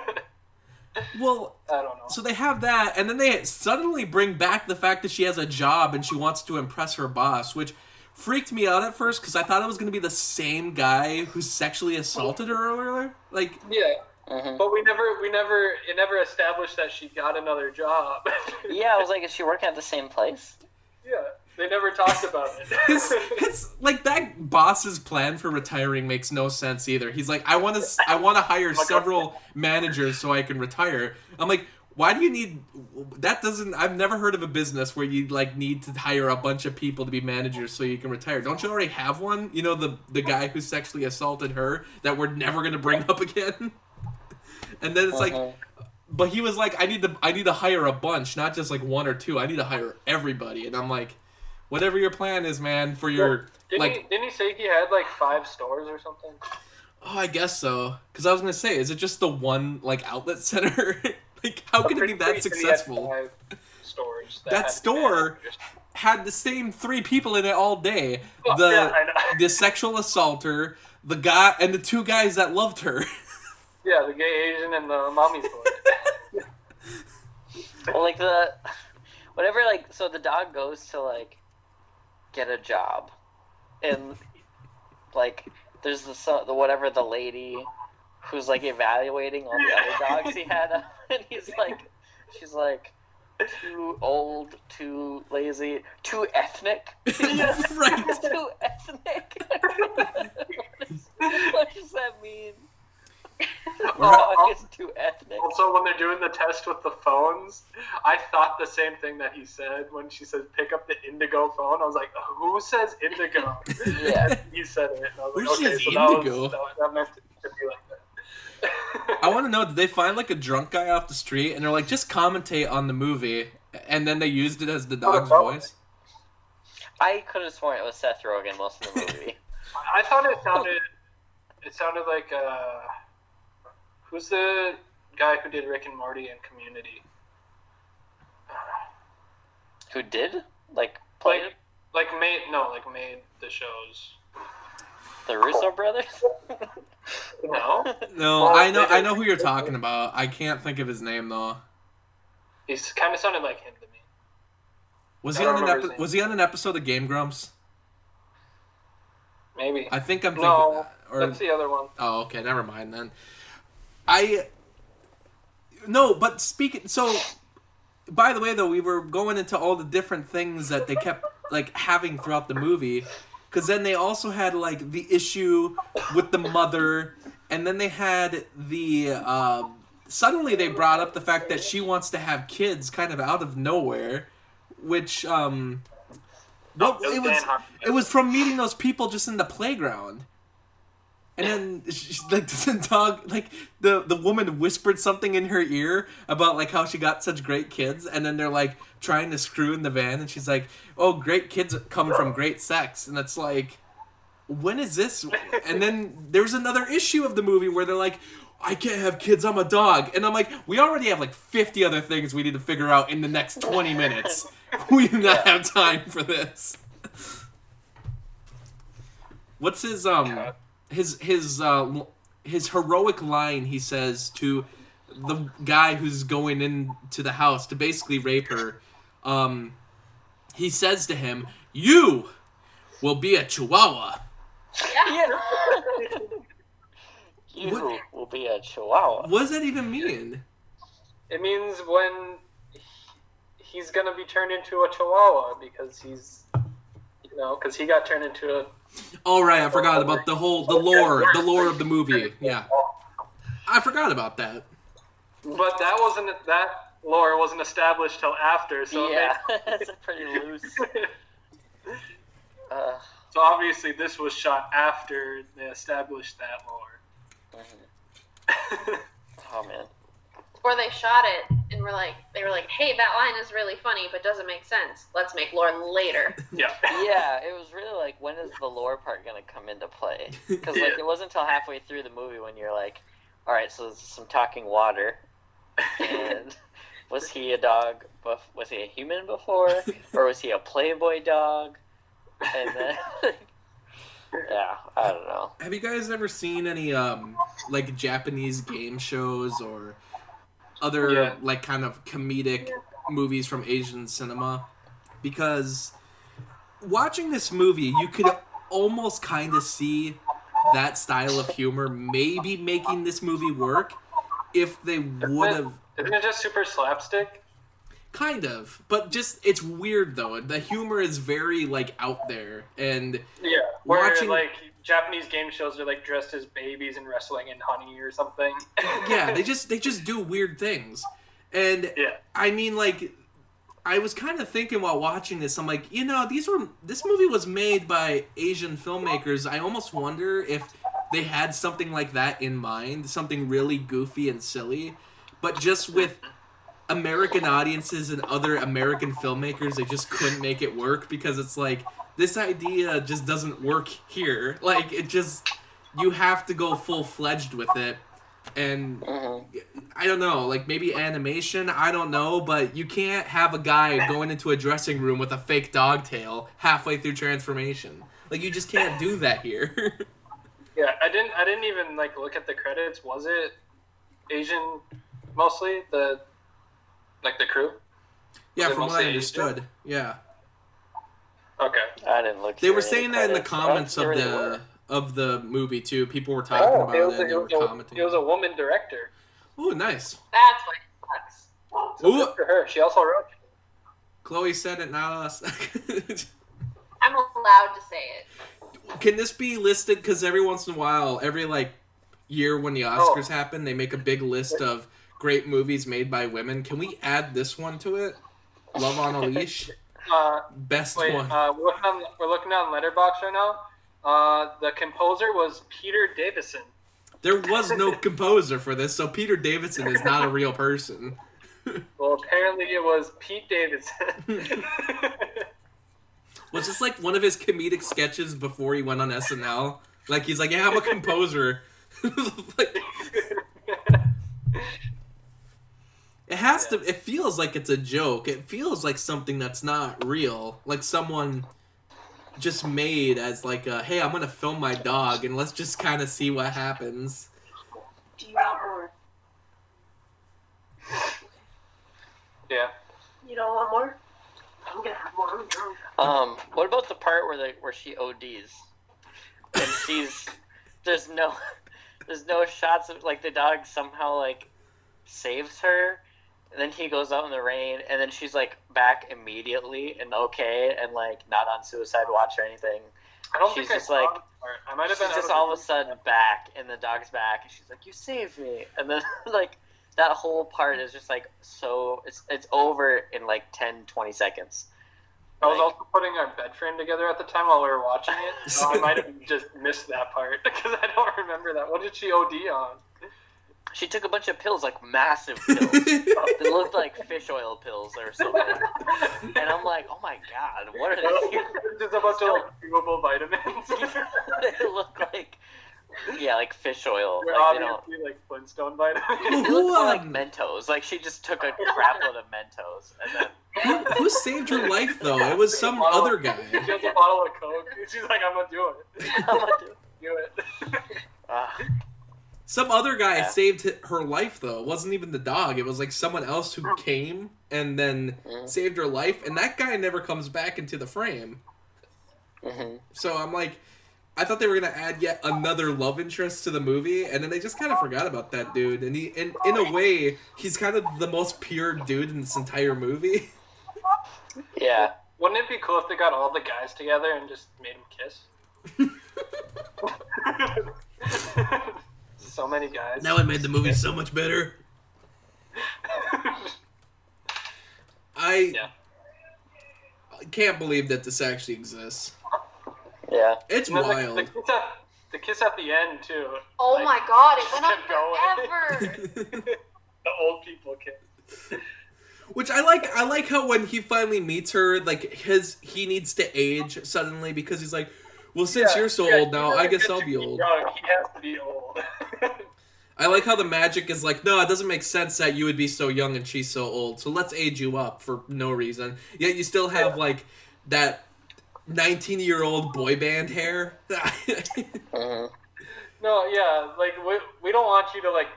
Well, I don't know. so they have that, and then they suddenly bring back the fact that she has a job and she wants to impress her boss, which freaked me out at first because I thought it was gonna be the same guy who sexually assaulted her earlier. Like, Yeah. Mhm. But we never, we never, it never established that she got another job. Yeah, I was like, is she working at the same place? yeah, they never talked about it. it's, his like that boss's plan for retiring makes no sense either. He's like, I want to, I want to hire God. several managers so I can retire. I'm like, why do you need? That doesn't. I've never heard of a business where you like need to hire a bunch of people to be managers so you can retire. Don't you already have one? You know the the guy who sexually assaulted her that we're never gonna bring up again. And then it's like, Mhm. but he was like, I need to, I need to hire a bunch, not just like one or two. I need to hire everybody. And I'm like, whatever your plan is, man, for your didn't, like, he, didn't he say he had like five stores or something? oh, I guess so. Because I was gonna say, is it just the one like outlet center? like, how can it be that pretty sure he had successful? That had store- Had the same three people in it all day. Well, The yeah, the sexual assaulter, the guy, and the two guys that loved her. Yeah, the gay Asian and the mommy boy. Well, like the whatever, like so the dog goes to like get a job, and like there's the so- the whatever the lady who's like evaluating all the other dogs he had, and he's like, she's like. Too old, too lazy, too ethnic. right. too ethnic. what does that mean? Oh, Dog is too ethnic. Also, when they're doing the test with the phones, I thought the same thing that he said when she said pick up the indigo phone. I was like, who says indigo? Yeah. he said it. And I was Who like, okay, says so that was- indigo? that, that meant it to be like that. I want to know did they find like a drunk guy off the street and they're like just commentate on the movie and then they used it as the dog's probably. voice? I could have sworn it was Seth Rogen most of the movie. I thought it sounded. It sounded like uh, who's the guy who did Rick and Morty and Community? Who did? Like, play Like, like made no, like made the shows. the Russo brothers? No, No, Well, I know I know who you're talking about. I can't think of his name though. he's kind of sounded like him to me. Was I he on an remember epi- was he on an episode of Game Grumps? Maybe. I think I'm thinking no, or that's the other one. Oh, okay, never mind then. I no, but speaking so. By the way, though, we were going into all the different things that they kept like having throughout the movie, because then they also had like the issue with the mother, and then they had the. Uh, suddenly, they brought up the fact that she wants to have kids, kind of out of nowhere, which um. Well, It was it was it was from meeting those people just in the playground. And then she, like the dog like the the woman whispered something in her ear about like how she got such great kids and then they're like trying to screw in the van and she's like, "Oh, great kids come from great sex." And it's like when is this? And then there's another issue of the movie where they're like, I can't have kids, I'm a dog. And I'm like, we already have like 50 other things we need to figure out in the next 20 minutes. We do not have time for this. What's his um his his uh his heroic line he says to the guy who's going into the house to basically rape her. Um, he says to him, "You will be a chihuahua." Yeah. you What- will be a chihuahua. What does that even mean? It means when he- he's gonna be turned into a chihuahua because he's, you know, because he got turned into a. Oh right, I forgot about the whole the lore, the lore of the movie. Yeah, I forgot about that. But that wasn't that lore wasn't established till after. So yeah, they- that's a pretty loose. Uh, so obviously this was shot after they established that lore. oh man. Or they shot it and were like, they were like, hey, that line is really funny, but doesn't make sense. Let's make lore later. yeah. Yeah, it was really like, when is the lore part gonna come into play? Because like, Yeah. it wasn't until halfway through the movie when you're like, all right, so there's some talking water, and was he a dog? bef- Was he a human before, or was he a Playboy dog? And then, yeah, I don't know. Have you guys ever seen any um like Japanese game shows or other Yeah. like kind of comedic movies from Asian cinema? Because watching this movie, you could almost kind of see that style of humor maybe making this movie work if they would have Isn't it just super slapstick? kind of but just it's weird though the humor is very like out there and Yeah. Where Watching- like Japanese game shows are like dressed as babies and wrestling in honey or something. yeah they just they just do weird things and Yeah. i mean like i was kind of thinking while watching this i'm like you know these were this movie was made by asian filmmakers i almost wonder if they had something like that in mind something really goofy and silly but just with american audiences and other american filmmakers they just couldn't make it work because it's like this idea just doesn't work here like it just you have to go full-fledged with it and hmm I don't know, like maybe animation, I don't know, but you can't have a guy going into a dressing room with a fake dog tail halfway through transformation. Like you just can't do that here. Yeah, I didn't. I didn't even like look at the credits. Was it Asian mostly? The like the crew. yeah, from what I Asian? understood. Yeah. Okay. I didn't look. They were saying that in the comments of really the were. of the movie too. People were talking Oh, about it it, was, and a, they it, were was a, commenting. it was a woman director. Oh, nice. That's why it sucks. So Ooh. good for her. She also wrote. Chloe said it, not us. I'm allowed to say it. Can this be listed? Because every once in a while, every like year when the Oh. Oscars happen, they make a big list of great movies made by women. Can we add this one to it? Love on a Leash, Uh, best wait, one. uh, we're looking on we're looking on Letterboxd right now. Uh, the composer was Peter Davison. There was no composer for this, so Peter Davidson is not a real person. Well, apparently it was Pete Davidson. Was this like one of his comedic sketches before he went on SNL? Like he's like, yeah, I'm a composer. like, it has to. It feels like it's a joke. It feels like something that's not real. Like someone just made as like, a, hey, I'm gonna film my dog and let's just kind of see what happens. Do you want more? yeah. You don't want more? I'm gonna have more. Um, what about the part where the where she ODs and she's there's no there's no shots of like the dog somehow like saves her and then he goes out in the rain and then she's like back immediately and okay and like not on suicide watch or anything. I don't She's think just I like-. I might have been just all of a sudden back and the dog's back and she's like you saved me and then like that whole part is just like so it's it's over in like 10 20 seconds. I was also putting our bed frame together at the time while we were watching it, so I might have just missed that part because I don't remember that. What did she OD on? She took a bunch of pills, like massive pills. they looked like fish oil pills or something. And I'm like, oh my god, what are these? Just a bunch of like chewable vitamins. they look like, yeah, like fish oil. They're Like, they don't. obviously like Flintstone vitamins. Who, more like um, Mentos. Like she just took a crap load of Mentos and then who, who saved her life though? It was some other guy. She has a bottle of Coke. and She's like, I'm gonna do it. I'm gonna do- it. Do it. Ah. Some other guy Yeah. saved her life though. It wasn't even the dog. It was like someone else who came and then Mhm. saved her life, and that guy never comes back into the frame. hmm So I'm like, I thought they were gonna add yet another love interest to the movie, and then they just kind of forgot about that dude. And he, in in a way, he's kind of the most pure dude in this entire movie. Yeah. Wouldn't it be cool if they got all the guys together and just made them kiss? so many guys. Now it made the movie so much better. I Yeah. I can't believe that this actually exists. Yeah. It's And wild. The, the, kiss at, the kiss at the end too. Oh Like, my god, it went on forever. The old people kiss. Which I like. I like how when he finally meets her, like his he needs to age suddenly because he's like, well, since Yeah, you're so yeah, old now, I guess I'll be be old. young, He has to be old. I like how the magic is like, no, it doesn't make sense that you would be so young and she's so old. So let's age you up for no reason. Yet you still have Yeah. like that 19 year old boy band hair. hmm no, yeah, like we, we don't want you to like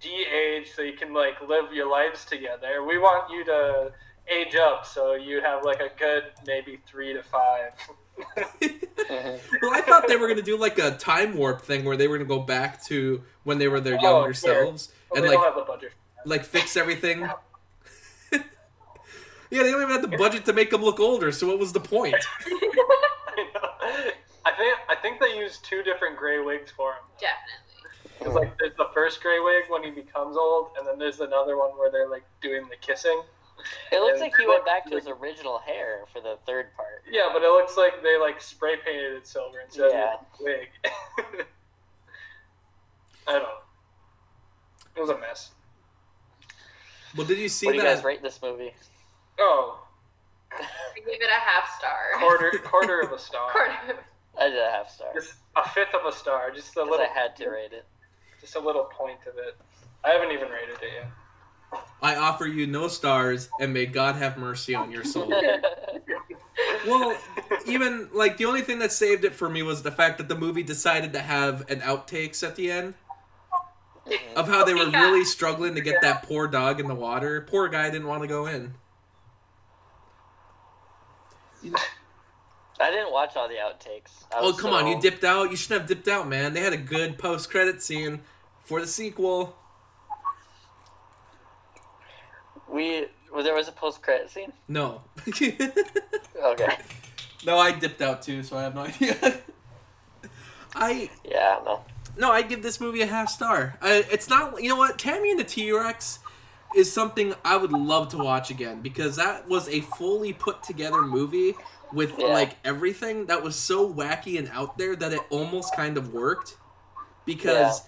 de-age so you can like live your lives together. We want you to age up so you have like a good maybe three to five. well, I thought they were gonna do like a time warp thing where they were gonna go back to when they were their Oh, younger selves But and like have like fix everything. yeah, they don't even have the budget to make them look older. So what was the point? I know. I think I think they used two different gray wigs for him. Definitely. It's like there's the first gray wig when he becomes old, and then there's another one where they're like doing the kissing. It looks like he went back to his original hair for the third part. Yeah, but it looks like they like spray painted it silver instead Yeah. of wig. I don't know. It was a mess. Well, did you see What do you that? guys rate this movie? Oh, I gave it a half star. quarter quarter of a star. Quarter. I did a half star. Just a fifth of a star. Just a little. I had to rate it. Just a little point of it. I haven't even rated it yet. I offer you no stars, and may God have mercy on your soul. well, even like the only thing that saved it for me was the fact that the movie decided to have an outtakes at the end of how they were Yeah. really struggling to get that poor dog in the water. Poor guy didn't want to go in. I didn't watch all the outtakes. I Oh come on, you dipped out. You should have dipped out, man. They had a good post credit scene for the sequel. We well, there was a post credit scene. No. Okay. no, I dipped out too, so I have no idea. I Yeah. No. No, I give this movie a half star. I, it's not, you know what? Tammy and the T Rex is something I would love to watch again because that was a fully put together movie with Yeah. like everything that was so wacky and out there that it almost kind of worked because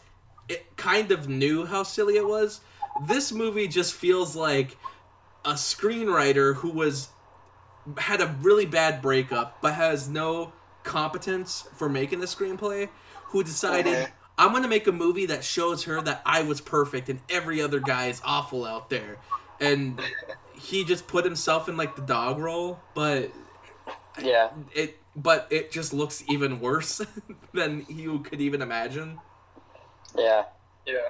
it kind of knew how silly it was. This movie just feels like a screenwriter who was had a really bad breakup but has no competence for making a screenplay who decided Mhm. I'm going to make a movie that shows her that I was perfect and every other guy is awful out there. And he just put himself in like the dog role, but Yeah. it but it just looks even worse than you could even imagine. Yeah. Yeah.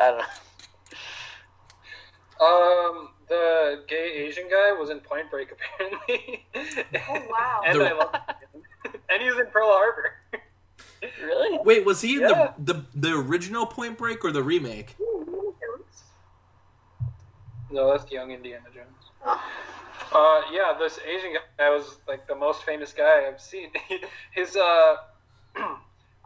I don't know. Um, the gay Asian guy was in Point Break apparently. Oh, wow. and The- I love him. And he was in Pearl Harbor. Really? Wait, was he in Yeah. the, the the original Point Break or the remake? No, that's young Indiana Jones. Oh. Uh, yeah, this Asian guy was like the most famous guy I've seen. His uh,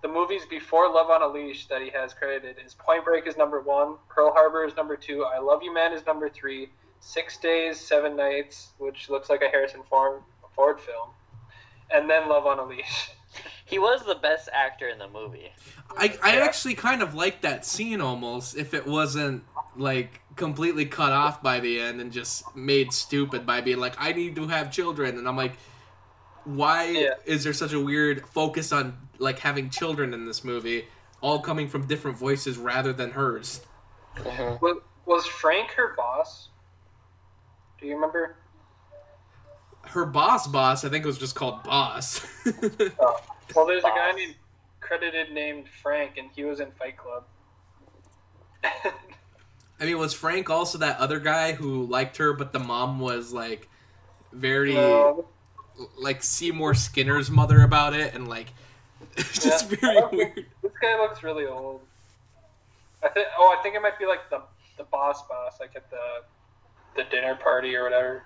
the movies before Love on a Leash that he has credited is Point Break is number one, Pearl Harbor is number two, I Love You Man is number three, Six Days, Seven Nights, which looks like a Harrison Ford Ford film, and then Love on a Leash. He was the best actor in the movie. I, I Yeah. actually kind of like that scene almost if it wasn't like completely cut off by the end and just made stupid by being like I need to have children and I'm like why Yeah. is there such a weird focus on like having children in this movie all coming from different voices rather than hers Mhm. Was, was Frank her boss? Do you remember? her boss boss I think it was just called boss Well, there's a guy named credited named Frank, and he was in Fight Club. I mean, was Frank also that other guy who liked her, but the mom was like very Um, like Seymour Skinner's mother about it, and like it's just Yeah. very weird. this guy looks really old. I think. Oh, I think it might be like the the boss boss, like at the the dinner party or whatever.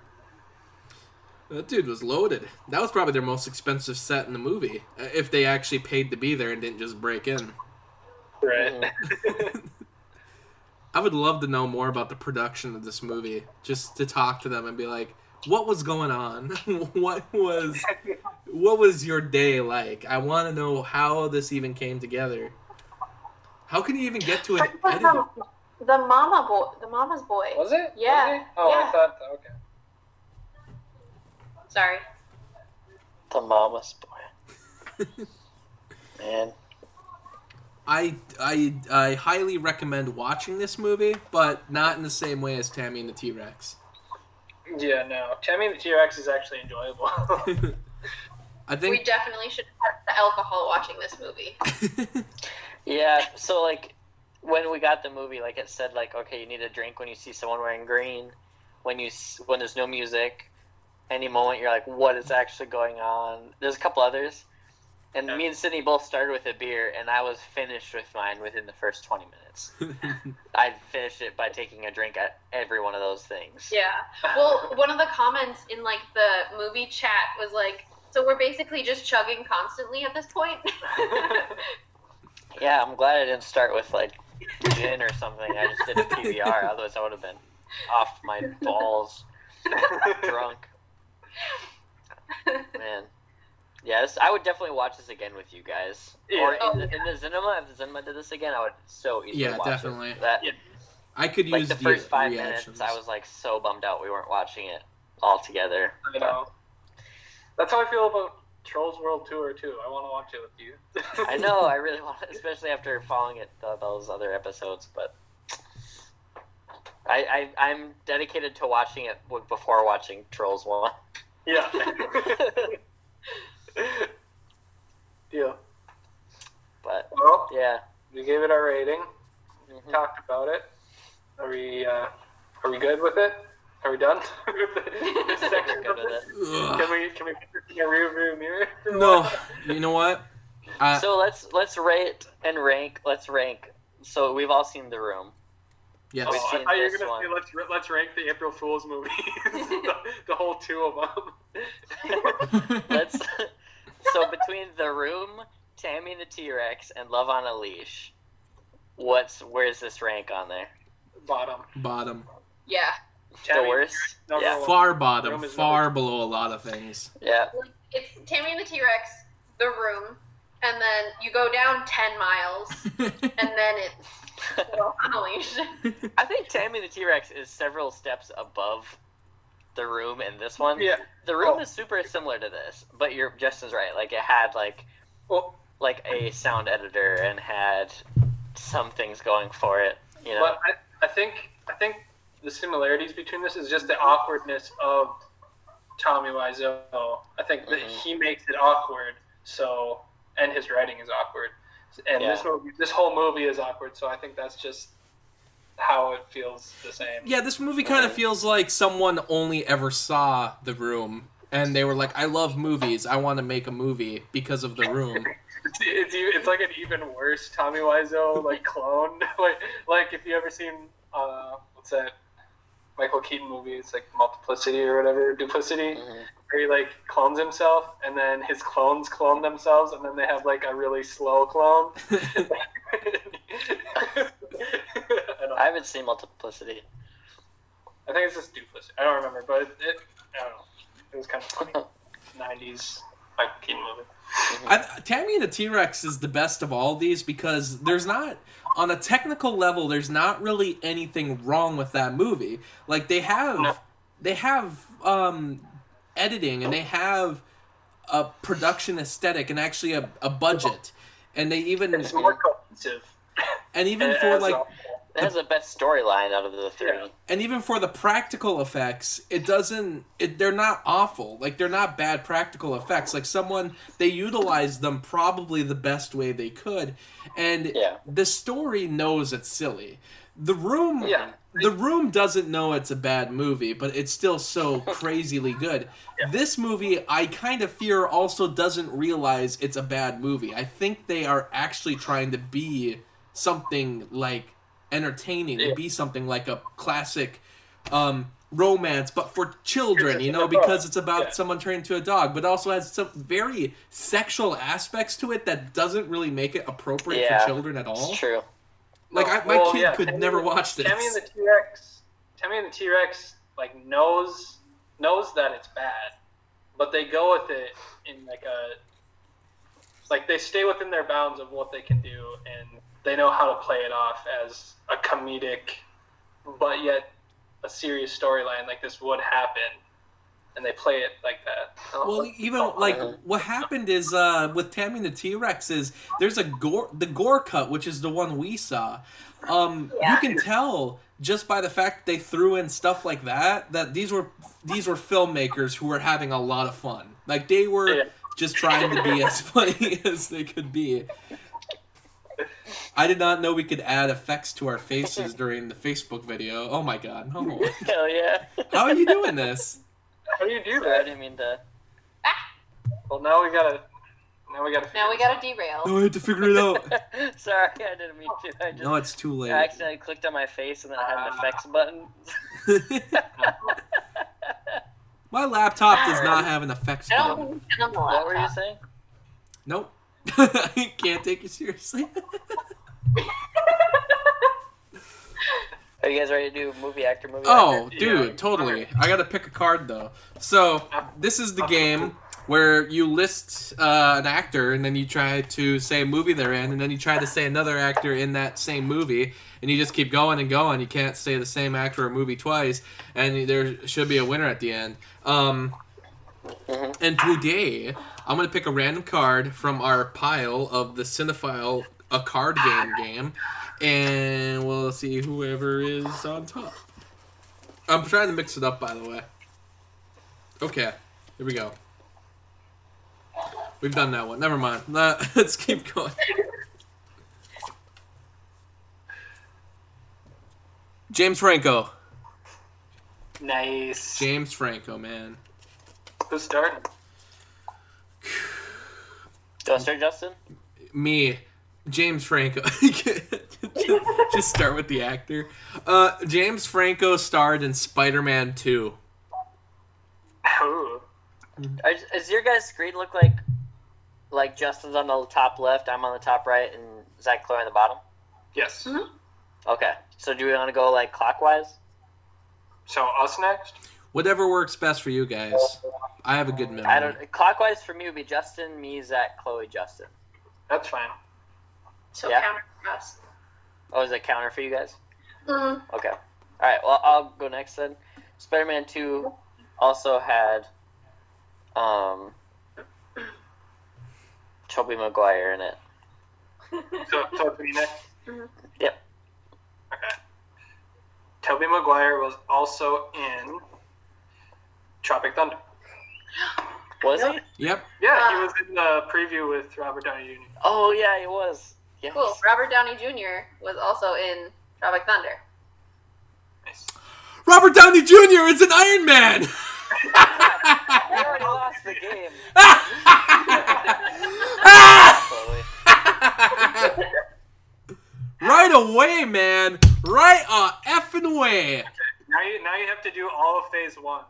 That dude was loaded. That was probably their most expensive set in the movie, uh, if they actually paid to be there and didn't just break in. Right. I would love to know more about the production of this movie, just to talk to them and be like, "What was going on? what was what was your day like? I want to know how this even came together. How can you even get to an That the, the mama boy, the mama's boy. Was it? Yeah, Was he? Oh, yeah. I thought. Okay. Sorry. The mama's boy. Man. I I I highly recommend watching this movie, but not in the same way as Tammy and the T Rex. Yeah, no. Tammy and the T Rex is actually enjoyable. I think We definitely should have the alcohol watching this movie. Yeah, so like when we got the movie, like it said, like okay, you need a drink when you see someone wearing green, when you when there's no music, any moment you're like, what is actually going on? There's a couple others, and Yeah. me and Sydney both started with a beer, and I was finished with mine within the first twenty minutes. I finished it by taking a drink at every one of those things. Yeah. Well, one of the comments in like the movie chat was like, "So we're basically just chugging constantly at this point." Yeah, I'm glad I didn't start with like gin or something. I just did a PBR, otherwise I would have been off my balls, drunk. Man. Yes, I would definitely watch this again with you guys. Or Yeah. in the, in the cinema, if the cinema did this again, I would so easily Yeah, watch it. definitely. That Yeah. I could like use the first five reactions. minutes, I was like so bummed out we weren't watching it all together. you know. That's how I feel about Trolls World Tour too. I want to watch it with you. I know, I really want, to, especially after following it uh, those other episodes, but I, I I'm dedicated to watching it before watching Trolls One. Yeah. Deal. but Well, yeah, we gave it our rating. Mhm. Talked about it. Are we? Uh, are we good with it? Are we done with the- this section We're good with it? Can we? Can we put this in a rear view mirror? No, you know what? I, so let's let's rate and rank. Let's rank. So we've all seen the room. yes. Oh, We've I seen thought you were this gonna one. say let's let's rank the April Fool's movies, the, the whole two of them. Let's. So between the room, Tammy and the T Rex, and Love on a Leash, what's where's this rank on there? Bottom. bottom, yeah. The Tammy, worst. number Yeah. far bottom, far number below a lot of things. Yeah. It's Tammy and the T Rex, The Room, and then you go down ten miles, and then it's Love on a Leash. I think Tammy and the T Rex is several steps above the room in this one. Yeah. The room Oh. is super similar to this, but you're Justin's right. Like it had like Well, like a sound editor and had some things going for it. You know. but I, I think I think the similarities between this is just the awkwardness of Tommy Wiseau. I think that Mhm. he makes it awkward. So and his writing is awkward. And this movie, this whole movie is awkward. So I think that's just how it feels the same. Yeah, this movie kind of feels like someone only ever saw The Room, and they were like, "I love movies. I want to make a movie because of The Room." It's, it's it's like an even worse Tommy Wiseau like clone. like like if you ever seen uh what's that Michael Keaton movie? It's like Multiplicity or whatever, Duplicity, Mhm. where he like clones himself, and then his clones clone themselves, and then they have like a really slow clone. I. I haven't seen Multiplicity. I think it's just Duplicity. I don't remember, but it, it I don't know. It was kind of funny. '90s Michael Keaton movie. I, Tammy and the T Rex is the best of all these because there's not, on a technical level, there's not really anything wrong with that movie. Like they have, No. they have um, editing and they have a production aesthetic and actually a, a budget, and they even It's more cohesive. And even for like has the best storyline out of the three. Yeah. and even for the practical effects it doesn't it, they're not awful like they're not bad practical effects like someone they utilize them probably the best way they could and Yeah. the story knows it's silly the room Yeah. the room doesn't know it's a bad movie but it's still so crazily good this movie i kind of fear also doesn't realize it's a bad movie i think they are actually trying to be something like entertaining Yeah. to be something like a classic um romance but for children you know because it's about Yeah. someone turning into a dog but also has some very sexual aspects to it that doesn't really make it appropriate Yeah. for children at all It's true. like I, my Well, kid yeah, could Tammy never watch this Tammy and the T Rex. Tammy and the T Rex like knows knows that it's bad, but they go with it in like a like they stay within their bounds of what they can do, and they know how to play it off as a comedic, but yet a serious storyline. Like this would happen, and they play it like that. Well, even like what happened is uh, with Tammy and the T Rex is there's a gore the gore cut, which is the one we saw. Um, You can tell just by the fact they threw in stuff like that that these were these were filmmakers who were having a lot of fun. Like they were Yeah. just trying to be as funny as they could be. I did not know we could add effects to our faces during the Facebook video. Oh my god! No. Hell yeah. How are you doing this? how do you do that? I didn't mean to. Ah. Well, now we gotta. Now we gotta. Now we gotta derail. Oh, we have to figure it out. Sorry, I didn't mean to. I just No, it's too late. I accidentally clicked on my face and then I had an effects button. My laptop does not have an effects button. don't think on the what were you saying? Nope. I can't take you seriously. Are you guys ready to do movie actor, movie oh, actor? dude, Yeah. totally. I gotta pick a card though. So this is the game where you list uh, an actor and then you try to say a movie they're in, and then you try to say another actor in that same movie, and you just keep going and going. You can't say the same actor or movie twice, and there should be a winner at the end. Um, Mhm. and today I'm gonna pick a random card from our pile of the Cinephile a card game game, and we'll see whoever is on top. I'm trying to mix it up, by the way. Okay, here we go. We've done that one. Never mind. Nah, Let's keep going. James Franco. Nice. James Franco, man. Who's starting? Do I start, Justin? Me, James Franco. Just start with the actor. Uh, James Franco starred in Spider-Man 2. Ooh. Does your guys' screen look like like Justin's on the top left, I'm on the top right, and Zach Chloe on the bottom? Yes. Okay. So do we want to go like clockwise? So us next. Whatever works best for you guys. I have a good memory. I don't. Clockwise for me would be Justin, me, Zach, Chloe, Justin. That's fine. So Yeah. counter for us. Oh, is that counter for you guys? Mm, Okay. All right. Well, I'll go next then. Spider-Man Two also had um Tobey Maguire in it. So, so it's me next. Mhm. Yep. Okay. Tobey Maguire was also in Tropic Thunder. Was he? Yep. Yeah, he Ah. was in the preview with Robert Downey Jr. Oh yeah, he was. Yes. cool. Robert Downey Jr. was also in Tropic Thunder. Nice. Robert Downey Jr. is an Iron Man. I already lost the game. Chloe. right away, man. Right a effing way. Now you now you have to do all of Phase One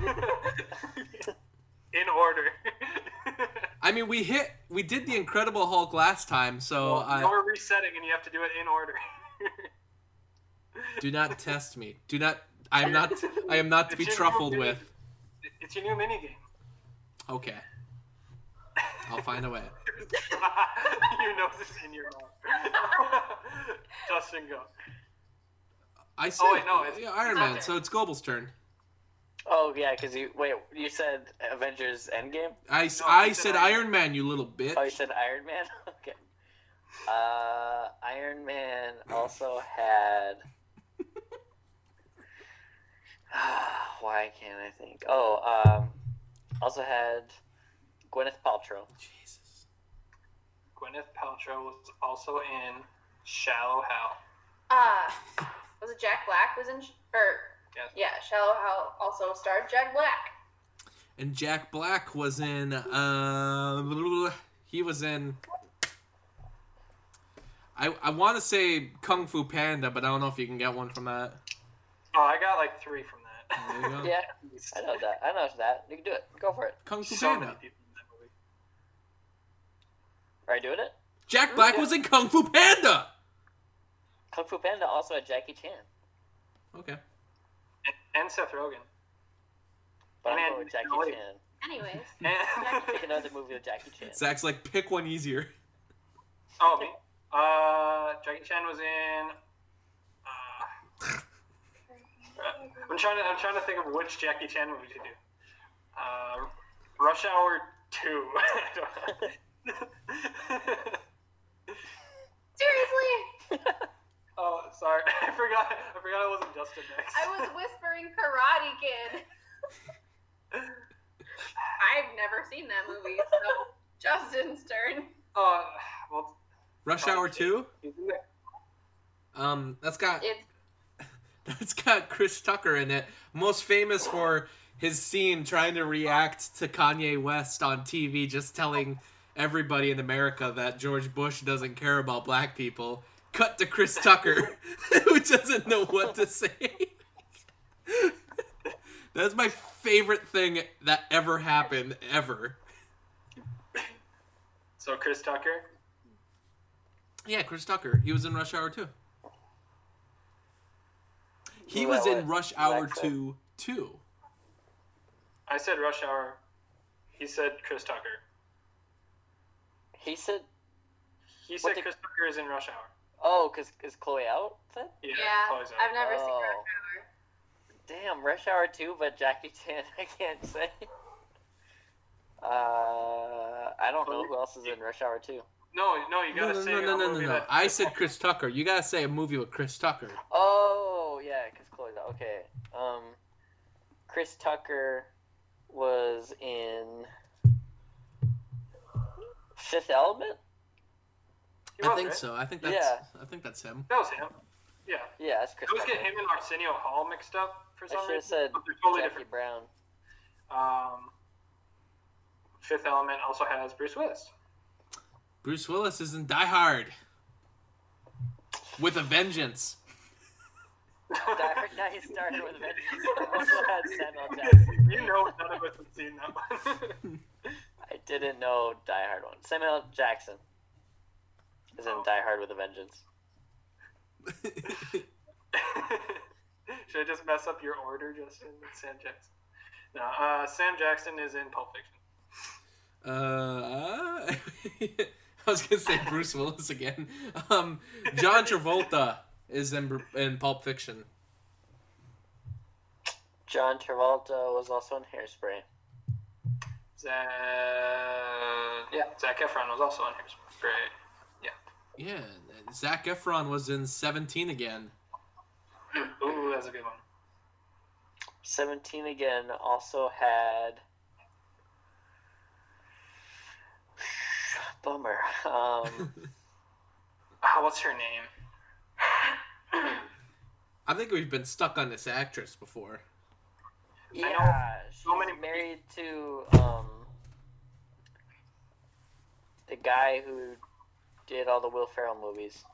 in order. I mean, we hit, we did the Incredible Hulk last time, so well, I now we're resetting, and you have to do it in order. do not test me. Do not. I am not. I am not to be It's your truffled new with. It's your new minigame. Okay. I'll find a way. your nose is in your mouth. Justin, go. I oh, said Oh, wait, no, it's- yeah, Iron Man, so it's Goebel's turn. Oh yeah, because you wait. You said Avengers Endgame. I, s- No, I said said Iron Iron Man, you little bitch. Oh, you said Iron Man. okay. Uh, Iron Man also had. Why can't I think? Oh, um, also had Gwyneth Paltrow. Jesus. Gwyneth Paltrow was also in Shallow Hal. Uh, was it Jack Black was in, or Yes. yeah, Shallow Hal also starred Jack Black. And Jack Black was in. Uh, he was in. I I want to say Kung Fu Panda, but I don't know if you can get one from that. Oh, I got like three from that. There you go. Yeah, I know that. I know that. You can do it. Go for it. Kung Fu so Panda. people in that movie. Are you doing it? Jack Black was in Kung Fu Panda. Kung Fu Panda also had Jackie Chan. Okay. And, and Seth Rogen. But I'm Man, going with Jackie no. Chan. Anyways, And, Pick another movie with Jackie Chan. Zach's like, pick one easier. oh, me. Uh, Jackie Chan was in. Uh, I'm trying to. I'm trying to think of which Jackie Chan movie to do. Uh, Rush Hour Two. seriously, oh, sorry. I forgot. I forgot it wasn't Justin next. I was whispering Karate Kid. I've never seen that movie, so Justin's turn. Uh, well, Rush Hour Two. he's in there. Um, that's got It's that's got Chris Tucker in it, most famous for his scene trying to react to Kanye West on TV, just telling everybody in America that George Bush doesn't care about black people. Cut to Chris Tucker, who doesn't know what to say. That's my favorite thing that ever happened, ever. So Chris Tucker. Yeah, Chris Tucker. He was in Rush Hour 2. He was in Rush Hour Alexa. 2 too. I said Rush Hour. He said Chris Tucker. He said, He said did- Chris Tucker is in Rush Hour. "Oh, cause is Chloe out?" Then? Yeah, yeah. Chloe's out. I've never seen Oh. Rush Hour. Damn, Rush Hour 2, but Jackie Chan, I can't say. Uh, I don't know who else is in Rush Hour 2. No, no, you No, gotta no, say no, no, a no, no, no. that- I said Chris Tucker. You gotta say a movie with Chris Tucker. Oh, yeah, because Chloe's out. Okay. Um, Chris Tucker was in Fifth Element? He I was, think right? so. I think that's. Yeah. I think that's him. That was him. Yeah. Yeah, that's Chris I was Tucker. getting him and Arsenio Hall mixed up for some should have reason. said but they're totally Jackie different. Brown. Um, Fifth Element also has Bruce Willis. Bruce Willis is in Die Hard. With a vengeance. Die Hard Night started with Vengeance. Also had Samuel Jackson. you know none of us have seen that one. I didn't know Die Hard one. Samuel Jackson is in. Die Hard with a Vengeance. Should I just mess up your order, Justin? Sam Jackson. No, uh, Sam Jackson is in Pulp Fiction. uh, I was gonna say Bruce Willis again. Um, John Travolta is in in Pulp Fiction. John Travolta was also in Hairspray. Zach, yeah, Zac Efron was also in Hairspray. Great. Yeah, Zac Efron was in Seventeen again. Ooh, that's a good one. 17 again also had. Bummer. Um, Ah, what's her name? I think we've been stuck on this actress before. yeah, she's so many- married to um, the guy who did all the Will Ferrell movies.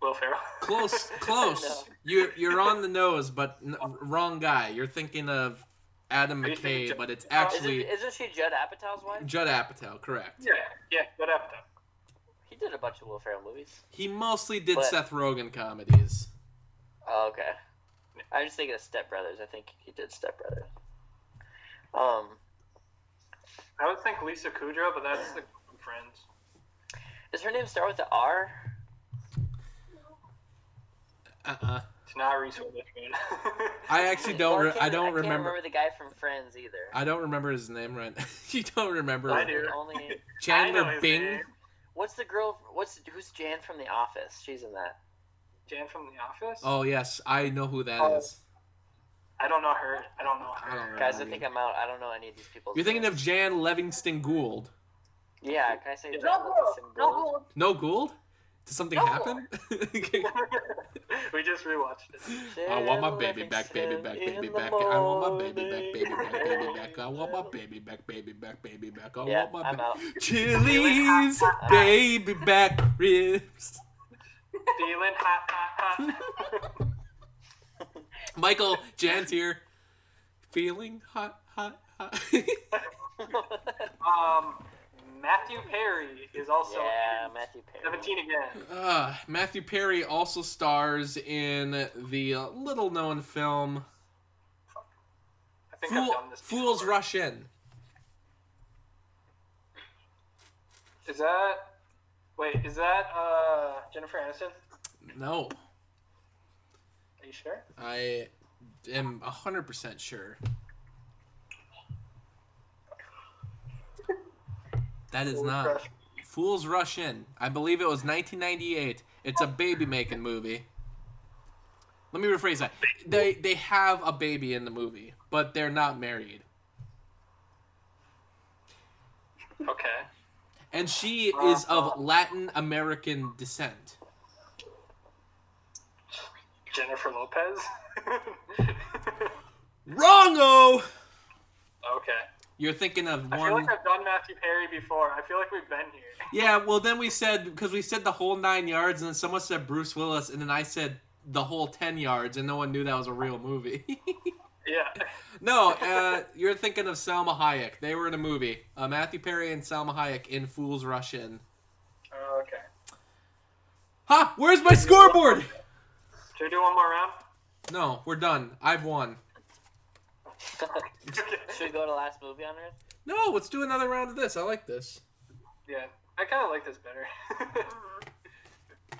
Will Ferrell. Close, close. No. You're you're on the nose, but n- wrong guy. You're thinking of Adam Are McKay, Judd- but it's Oh, actually Isn't, isn't she Judd Apatow's wife? Judd Apatow. Correct. Yeah, yeah, good appetite. He did a bunch of Will Ferrell movies. He mostly did But- Seth Rogen comedies. Oh, okay. I was just thinking of Step Brothers. I think he did Step Brothers. Um, I would think Lisa Kudrow, but that's the Friends. Does her name start with the R? Uh-uh. It's not Reese Witherspoon. I actually don't. Well, Re- can't- I don't can't remember. remember the guy from Friends either. I don't remember his name right. you don't remember I do. Only Chandler his Bing? name. what's the girl? What's who's Jan from The Office? She's in that. Jan from The Office. Oh yes, I know who that oh. is. Oh. I don't know her. I don't know her. I don't. Guys, I think I'm out. I don't know any of these people. You're thinking of Jan Levinson Gould. Yeah, can I say No Jan No gold. No Gould? gold. No Gould? Did something No. happen? we just rewatched it. I want my baby back, baby back, baby back. I want my baby back, baby back, baby back. I want my baby back, baby back, baby back. I Yeah, want my I'm ba- Chili's baby back ribs. Feeling hot, hot, hot. Michael, Jan's here. Feeling hot, hot, hot. um, Matthew Perry is also yeah, Matthew Perry. 17 again. Uh, Matthew Perry also stars in the little known film I think I've Fool, done this. Fools before. Rush In. Is that? Wait, is that uh Jennifer Aniston? No, Are you sure? I am 100% sure. That is not. Fools Rush In. I believe it was 1998. It's a baby making movie. Let me rephrase that. They they have a baby in the movie, but they're not married. Okay. And she uh, is of Latin American descent. Jennifer Lopez. Wrongo! okay. You're thinking of I feel like I've done Matthew Perry before. I feel like we've been here. Yeah, well, then we said, because we said the whole nine yards, and then someone said Bruce Willis, and then I said the whole 10 yards, and no one knew that was a real movie. Yeah. no, uh, you're thinking of Salma Hayek. They were in a movie. Uh, Matthew Perry and Salma Hayek in Fools Rush In. Oh, okay. Ha! Where's my scoreboard? Should we do one more round? No, we're done. I've won. Should we go to last movie on Earth? No, let's do another round of this. I like this. Yeah, I kind of like this better.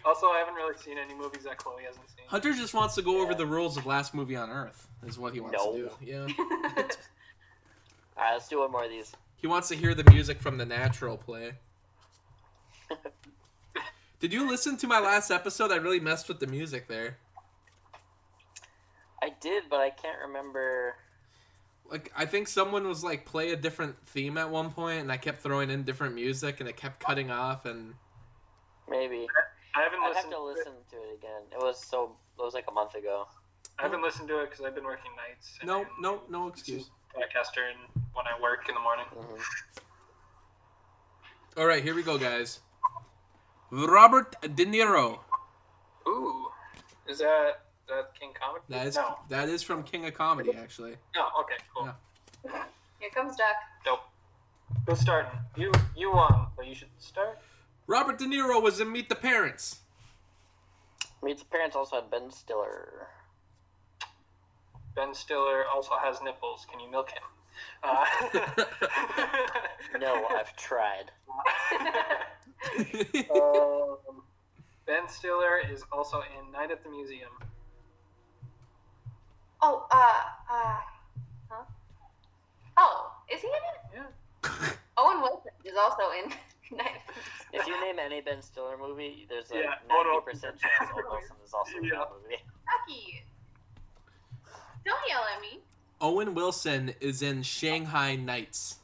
also, I haven't really seen any movies that Chloe hasn't seen. Hunter just wants to go over the rules of Last Movie on Earth, is what he wants No. to do. Yeah. All right, let's do one more of these. He wants to hear the music from the natural play. Did you listen to my last episode? I really messed with the music there. I did, but I can't remember. Like I think someone was like play a different theme at one point and I kept throwing in different music and it kept cutting off and Maybe I haven't I'd have listened. to listen to it again. It was so. It was like a month ago. I haven't listened to it because I've been working nights. and no, I'm no, no excuse. Podcaster and when I work in the morning. Mhm. All right, here we go guys. Robert De Niro. Ooh, is that that King Comedy? That is no. that is from King of Comedy actually. No. Okay. Cool. Yeah. Here comes Duck. Dope. Who's starting? You. You won, but you should start. Robert De Niro was in Meet the Parents. Meet the Parents also had Ben Stiller. Ben Stiller also has nipples. Can you milk him? Uh, No, I've tried. um, ben Stiller is also in Night at the Museum. Oh, uh, uh, huh? Oh, is he in it? Yeah. Owen Wilson is also in. If you name any Ben Stiller movie, there's a Yeah, ninety Owen percent chance Owen Wilson is also in Yeah. that movie. Ducky. Don't yell at me. Owen Wilson is in Shanghai Nights.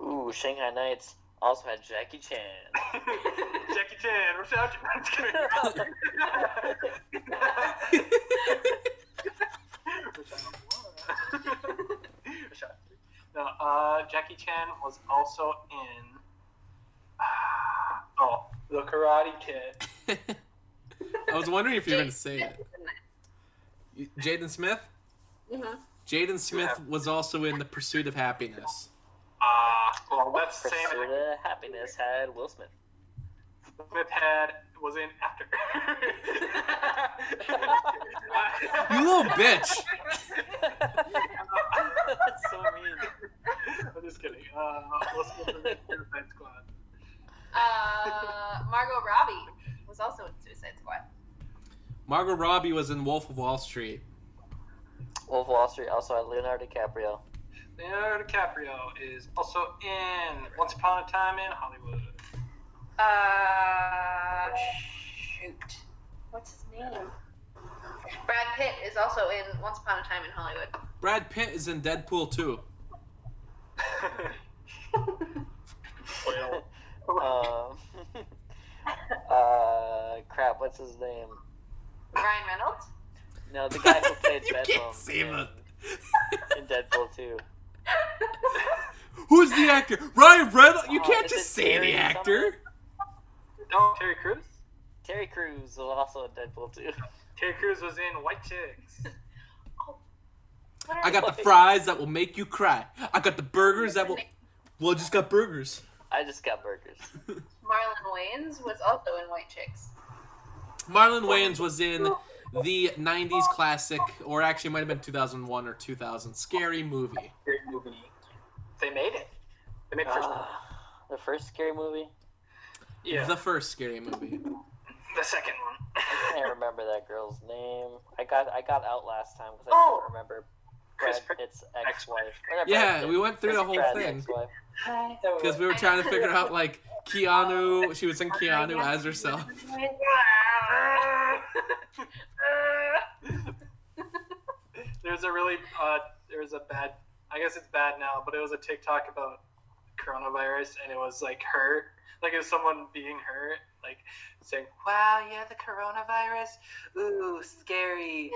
Ooh, Shanghai Nights also had Jackie Chan. Jackie Chan, watch out! I'm just kidding. Which I don't want. Which I- no, uh, Jackie Chan was also in. oh, The Karate Kid. I was wondering if you were going to say it. Jaden Smith? Mm-hmm. Jaden Smith was also in The Pursuit of Happiness. Ah, well, that's the Pursuit of Happiness had Will Smith. Smith had was in after. You little bitch! That's so mean. I'm just kidding. Uh, Will Smith was in Suicide Squad. Uh, Margot Robbie was also in Suicide Squad. Margot Robbie was in Wolf of Wall Street. Wolf of Wall Street also had Leonardo DiCaprio. Leonardo DiCaprio is also in Once Upon a Time in Hollywood. Uh, shoot. What's his name? Brad Pitt is also in Once Upon a Time in Hollywood. Brad Pitt is in Deadpool too. Um, uh, crap, what's his name? Ryan Reynolds. No, the guy who played You Bedlam can't say in, that. in Deadpool 2. Who's the actor? Ryan Reynolds. You Oh, can't just say the actor. Oh, Terry Crews. Terry Crews was also in Deadpool too. Terry Crews was in White Chicks. What are I got the fries that will make you cry. I got the burgers that will. Well, I just got burgers. I just got burgers. Marlon Wayans was also in White Chicks. Marlon Wayans was in the '90s classic, or actually, it might have been 2001 or 2000. Scary movie. Great movie. They made it. They made first. Uh, the first scary movie? Yeah, The first scary movie. the second one. I can't remember that girl's name. I got I got out last time because I Oh. couldn't remember Chris Brad Pratt- Pitt's ex-wife. Or not Brad Yeah, Pitt, we went through the whole Pratt's thing. ex-wife. Because we were trying to figure out like Keanu. She was in Keanu as herself. There's a really uh, there was a bad. I guess it's bad now, but it was a TikTok about coronavirus, and it was like her, like it was someone being hurt, like saying, "Wow, yeah, the coronavirus, ooh, scary."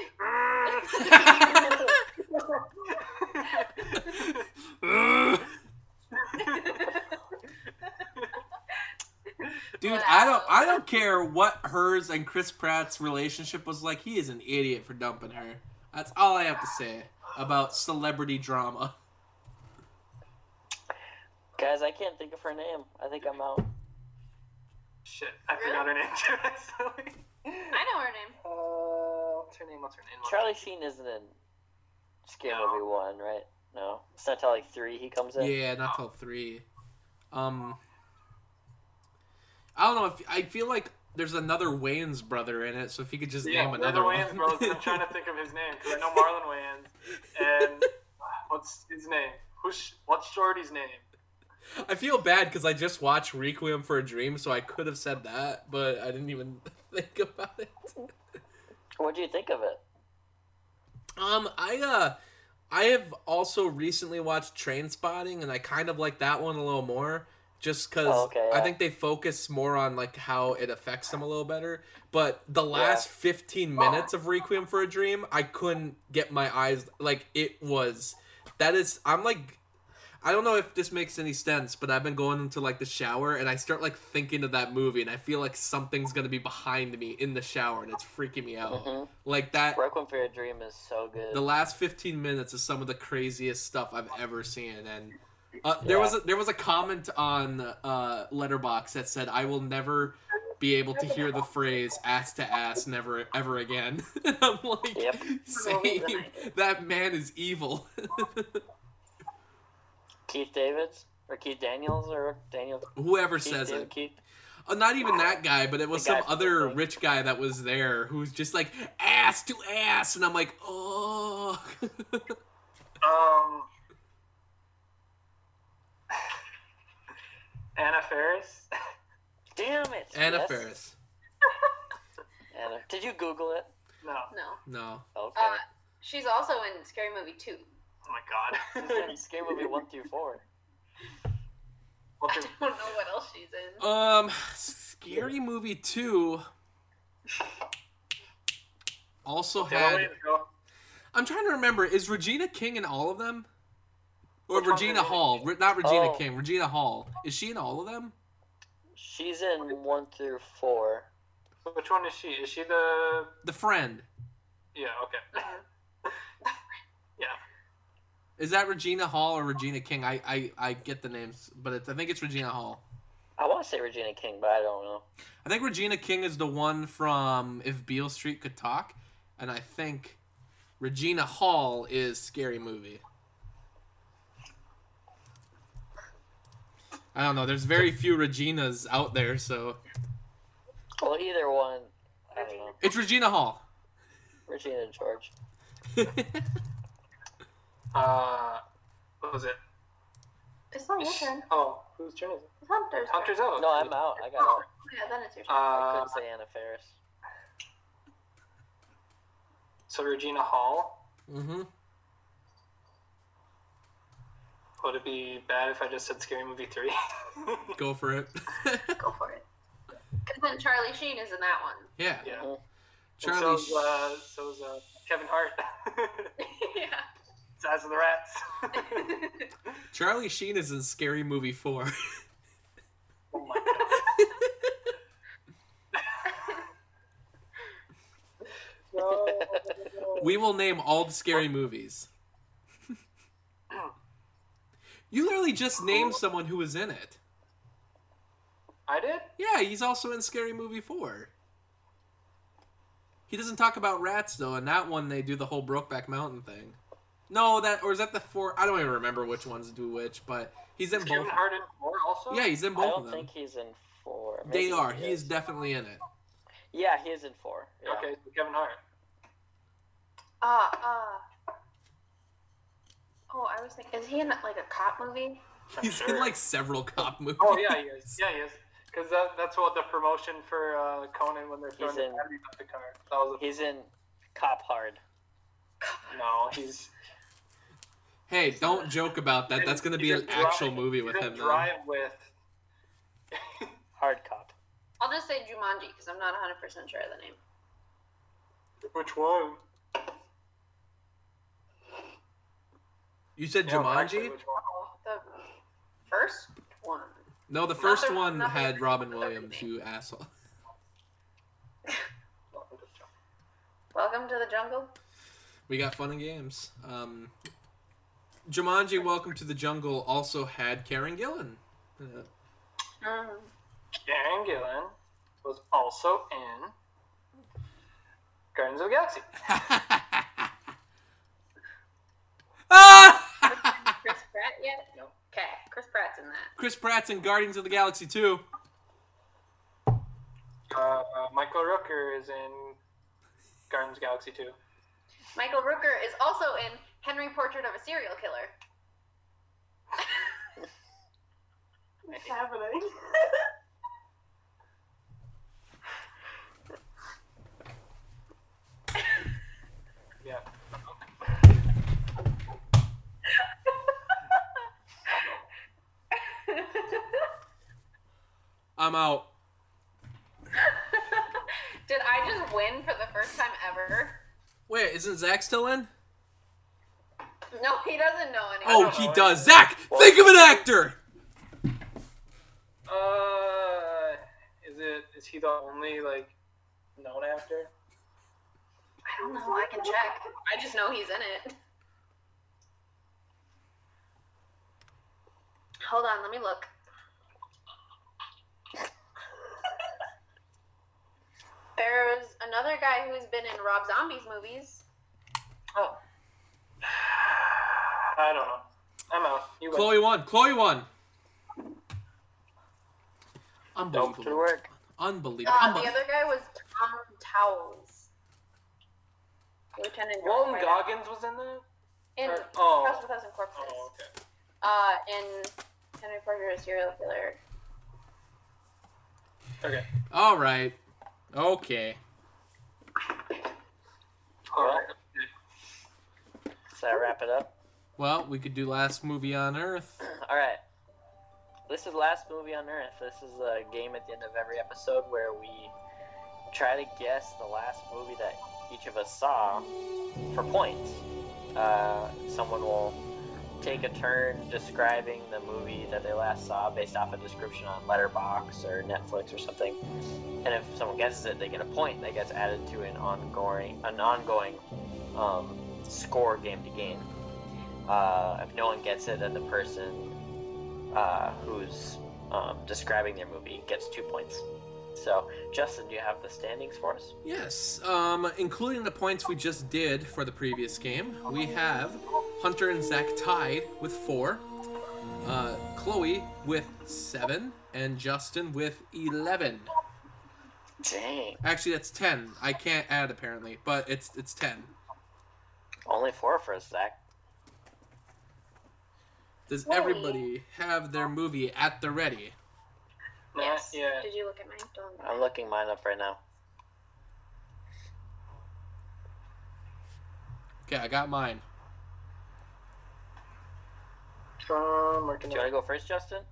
Dude, I don't I don't care what hers and Chris Pratt's relationship was like. He is an idiot for dumping her. That's all I have to say about celebrity drama. Guys, I can't think of her name. I think I'm out. Shit, I forgot her name too. actually. I know her name. Uh, what's her name? What's her name? Charlie Sheen isn't in Scary No. Movie 1, right? No. It's not till like 3 he comes in. Yeah, not till three. Um, I don't know if I feel like there's another Wayans brother in it. So if you could just Yeah, name the another other Wayans one. brothers. I'm trying to think of his name because I know Marlon Wayans and uh, what's his name? Who's what's Shorty's name? I feel bad because I just watched Requiem for a Dream, so I could have said that, but I didn't even think about it. What do you think of it? Um, I uh, I have also recently watched Trainspotting, and I kind of like that one a little more, just because Oh, okay, I think they focus more on like how it affects them a little better. But the last fifteen minutes of Requiem for a Dream, I couldn't get my eyes like it was. That is, I'm like. I don't know if this makes any sense, but I've been going into like the shower and I start like thinking of that movie and I feel like something's gonna be behind me in the shower and it's freaking me out. Mhm. Like that Requiem for a Dream is so good. the last 15 minutes is some of the craziest stuff I've ever seen and uh, there Yeah. was a, there was a comment on uh, Letterboxd that said I will never be able to hear the phrase ass to ass never ever again. and I'm like Yep. same that man is evil. Keith Davids? Or Keith Daniels? Or Daniel? Whoever Keith says David it. Keith? Uh, not even that guy, but it was The some other the rich guy that was there who's just like ass to ass and I'm like, "Oh." Um, Anna Faris. Damn it! Anna yes. Faris. Anna. Did you Google it? No. No. No. Okay. Uh, she's also in Scary Movie 2. Oh my She's in god. Scary Movie 1 through 4. What's I don't know what else she's in. Um, Scary Movie two also Yeah, had. I'm trying to remember. Is Regina King in all of them? Or Which Regina Regina Hall? Re- not Regina Oh. King. Regina Hall. Is she in all of them? She's in 1 through 4. Which one is she? Is she the? The friend. Yeah. Okay. Is that Regina Hall or Regina King? I I, I get the names, but it's, I think it's Regina Hall. I want to say Regina King, but I don't know. I think Regina King is the one from If Beale Street Could Talk, and I think Regina Hall is Scary Movie. I don't know. There's very few Reginas out there, so Well, either one. I don't know. it's Regina Hall. Regina George. Uh, what was it? It's not your turn. Oh, whose turn is it? It's Hunter's. turn. Hunter's out. No, I'm out. I got Oh, out. yeah, then it's your turn. I Uh, couldn't say Anna Faris. so Regina Hall. Mm-hmm. Would it be bad if I just said Scary Movie three? Go for it. Go for it. Because then Charlie Sheen is in that one. yeah. yeah. Mhm. Charlie. So's, uh, so's uh, Kevin Hart. yeah. Size of the Rats. Charlie Sheen is in Scary Movie Four. oh my god. No. we will name all the scary movies. Hmm. you literally just named someone who was in it. I did? Yeah, he's also in Scary Movie 4. He doesn't talk about rats though. and that one, they do the whole Brokeback Mountain thing. No, that or is that the four? I don't even remember which ones do which, but he's in Is both. Kevin Hart in four also? Yeah, he's in both. I don't of them. think he's in four. They are. He is definitely in it. Yeah, he is in four. Yeah. Okay, so Kevin Hart. Uh, uh. Oh, I was thinking, is he in like a cop movie? I'm He's in like several cop movies. Oh yeah, he is. Yeah, he is. Because that, that's what the promotion for uh, Conan when they're throwing He's the in- batteries at the car. That was a, He's in Cop Hard. no. He's Hey, don't joke about that. That's going to be an in actual movie with in him. Then. Drive with. Hard Cop. I'll just say Jumanji because I'm not 100% sure of the name. Which one? You said Yeah, actually, Jumanji? which one? The first one. No, the first Nothing- one nothing- had Robin. Williams. You asshole. Welcome to the jungle. We got fun and games. Um, Jumanji: Welcome to the Jungle also had Karen Gillan. Uh. Karen Gillan was also in Guardians of the Galaxy. ah! Chris Pratt yet? No. Okay, Chris Pratt's in that. Chris Pratt's in Guardians of the Galaxy 2. Uh, Michael Rooker is in Guardians of the Galaxy 2. Michael Rooker is also in Henry Portrait of a Serial Killer. What's happening? Yeah. I'm out. Did I just win for the first time ever? Wait, isn't Zach still in? No, he doesn't know anything. Oh, he know. does. Zach, think of an actor. Uh, is it? Is he the only like known actor? I don't know. I can check. I just know he's in it. Hold on, let me look. There's another guy who's been in Rob Zombie's movies. Oh. I don't know. I'm out. You win. Chloe won. Chloe won. Dope Unbelievable. to work. Unbelievable. Uh, the other guy was Tom Towles. Lieutenant Walton George Goggins was in that. In Or- oh. House with Thousand Corpses. Oh, okay. Uh, in Henry Portrait of a Serial Killer. Okay. All right. Okay. All right. Does that wrap it up? Well, we could do last movie on Earth. All right. This is last movie on Earth. This is a game at the end of every episode where we try to guess the last movie that each of us saw for points. Uh, someone will take a turn describing the movie that they last saw based off a description on Letterboxd or Netflix or something. And if someone guesses it, they get a point that gets added to an ongoing an ongoing um, score game to game. Uh, if no one gets it, then the person uh, who's um, describing their movie gets two points. So, Justin, do you have the standings for us? Yes, um, including the points we just did for the previous game, we have Hunter and Zach tied with four, uh, Chloe with seven, and Justin with eleven. Dang, Actually, that's ten. I can't add apparently, but it's it's ten. Only four for a sec. Does Wait. everybody have their movie at the ready? Yes. Yeah. Did you look at mine? Don't. I'm looking mine up right now. Okay, I got mine. Um, Do you want to go first, Justin?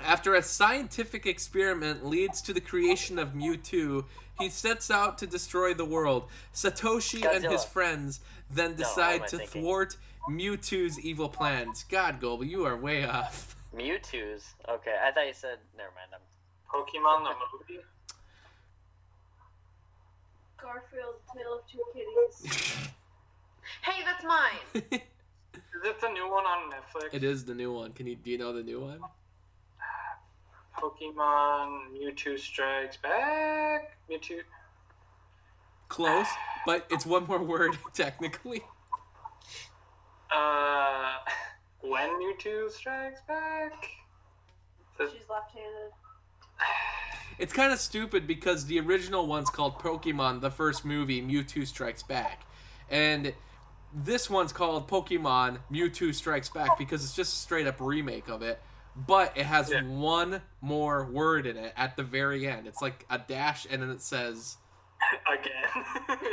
After a scientific experiment leads to the creation of Mewtwo, he sets out to destroy the world. Satoshi and his friends then decide am I to thinking? thwart Mewtwo's evil plans. God, Goble, you are way off. Mewtwo's. Okay, I thought you said. Never mind. I'm... Pokemon the movie. Garfield, Tale of Two Kitties. Hey, that's mine. Is it the new one on Netflix? it is the new one. Can you do you know the new one? Pokemon Mewtwo Strikes Back. Mewtwo. Close, but it's one more word technically. Uh, when Mewtwo Strikes Back. The- She's left-handed. It's kind of stupid because the original one's called Pokemon, the first movie, Mewtwo Strikes Back. And this one's called Pokemon Mewtwo Strikes Back because it's just a straight up remake of it. But it has Yeah. one more word in it at the very end. It's like a dash and then it says Again.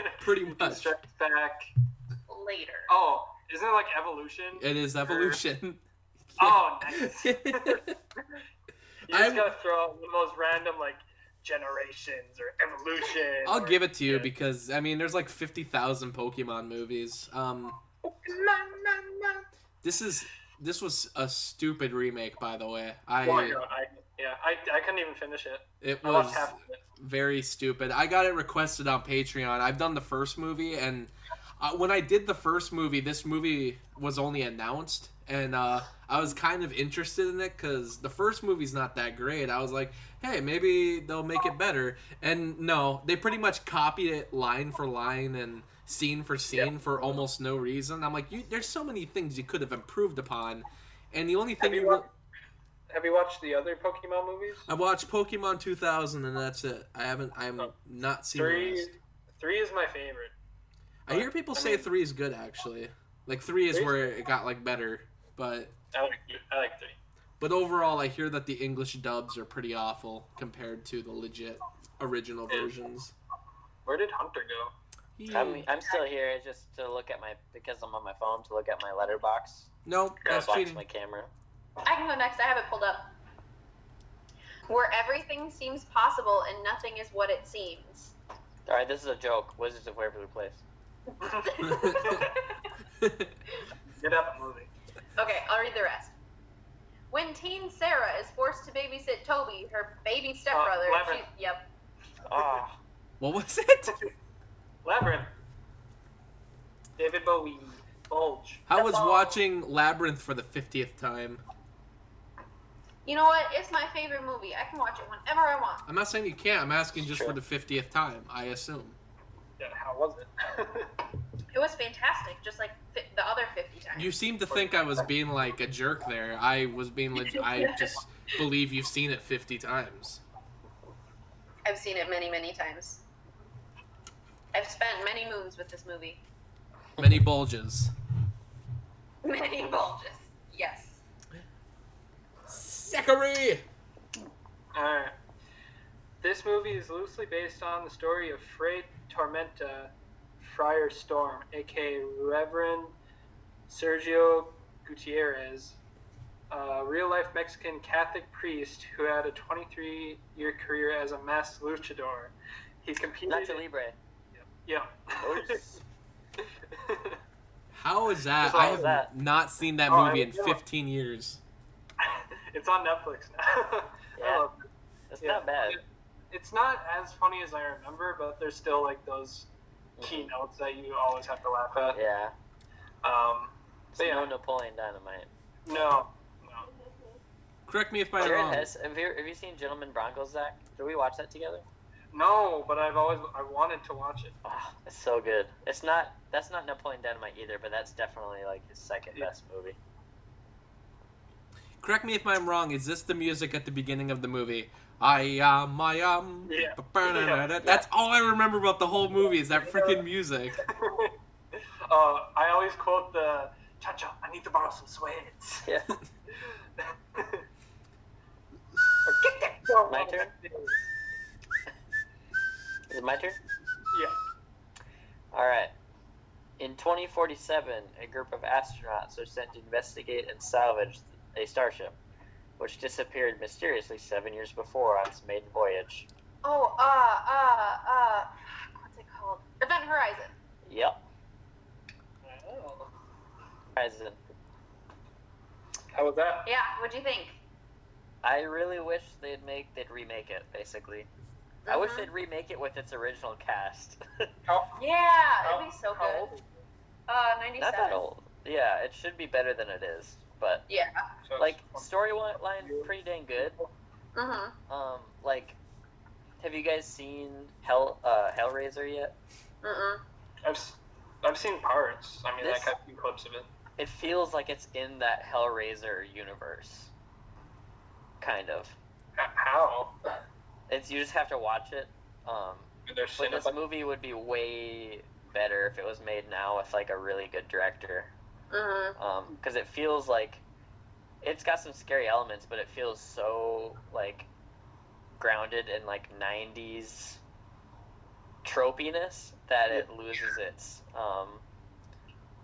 Pretty much. Strikes Back. Later. Oh, isn't it like evolution? it is evolution. Oh, nice. you just I'm- gotta throw out one of those random like generations or evolution. I'll or- give it to you yeah. because I mean there's like 50,000 Pokemon movies. Um this is this was a stupid remake by the way. I Well, yeah, I, yeah, I, I couldn't even finish it. it I was half of it. very stupid. I got it requested on Patreon. I've done the first movie, and uh, when I did the first movie, this movie was only announced, and uh, I was kind of interested in it because the first movie's not that great. I was like, hey, maybe they'll make it better. And no, they pretty much copied it line for line and scene for scene for almost no reason. I'm like, you, there's so many things you could have improved upon, and the only thing Have you, you. Wa- have you watched the other Pokemon movies? I watched Pokemon 2000 and that's it. I haven't. I'm Oh. not seen the Three, rest. three is my favorite. I hear people I say mean- three is good actually. Like three is where it got like better, but I like, I like three. but overall, I hear that the English dubs are pretty awful compared to the legit original Yeah. versions. Where did Hunter go? I'm, I'm still here just to look at my because I'm on my phone to look at my Letterboxd. No, Nope, that's Letterboxd cheating. my camera. I can go next. I have it pulled up. Where everything seems possible and nothing is what it seems. All right, this is a joke. Wizards of Waverly Place. Get up the movie. Okay, I'll read the rest. When teen Sarah is forced to babysit Toby, her baby stepbrother, Uh, Labyrinth. she, yep. Ah, what was it? Labyrinth. David Bowie. Bulge. I was ball. watching Labyrinth for the fiftieth time. You know what? It's my favorite movie. I can watch it whenever I want. I'm not saying you can't. I'm asking just Sure. for the fiftieth time. I assume. Yeah, how was it? It was fantastic, just like the other 50 times. You seem to think I was being like a jerk there. I was being leg- I just believe you've seen it fifty times. I've seen it many, many times. I've spent many moons with this movie. Many bulges. Many bulges. Yes. Zachary. Alright. This movie is loosely based on the story of Fray Tormenta, Friar Storm, aka Reverend Sergio Gutierrez, a real life Mexican Catholic priest who had a 23 year career as a masked luchador. He competed. Nacho Libre. Yeah. Oops. How is that? Just I have that. not seen that Oh, movie I in 15 years. it's on Netflix now. Yeah. love it. It's Yeah. not bad. It's not as funny as I remember, but there's still like those keynotes that you always have to laugh at. Yeah. Um, So but yeah, no Napoleon Dynamite. no, no. Correct me if I'm Jared wrong. has, have, you, have you seen Gentlemen Broncos, Zach? Did we watch that together? No, but I've always I wanted to watch it. Oh, it's so good. It's not that's not Napoleon Dynamite either, but that's definitely like his second Yeah. best movie. Correct me if I'm wrong. Is this the music at the beginning of the movie? I am, I am. Yeah. Ba-ba-da-da-da. That's all I remember about the whole movie is that freaking music. uh, I always quote the Cha Cha, I need to borrow some sweats. Yeah. Or get that dog My turn? Is it my turn? Yeah. All right. In 2047, a group of astronauts are sent to investigate and salvage a starship, which disappeared mysteriously seven years before on its maiden voyage. Oh, uh, uh, uh, what's it called? Event Horizon. Yep. Oh. Horizon. How was that? Yeah, what'd you think? I really wish they'd make they'd remake it. Basically, I wish Mhm. they'd remake it with its original cast. How, Yeah, how, it'd be so how good. old? Uh, 97. Not that old. Yeah, it should be better than it is. But Yeah. Like from- storyline, pretty dang good. Mm-hmm. Um, like, have you guys seen Hell uh, Hellraiser yet? Mm-mm. I've, s- I've seen parts. I mean, This- like, I've seen clips of it. It feels like it's in that Hellraiser universe. Kind of. How? It's you just have to watch it. Um, but this movie would be way better if it was made now with like a really good director. Mm-hmm. because it feels like it's got some scary elements, but it feels so like grounded in like '90s tropiness that it loses its um,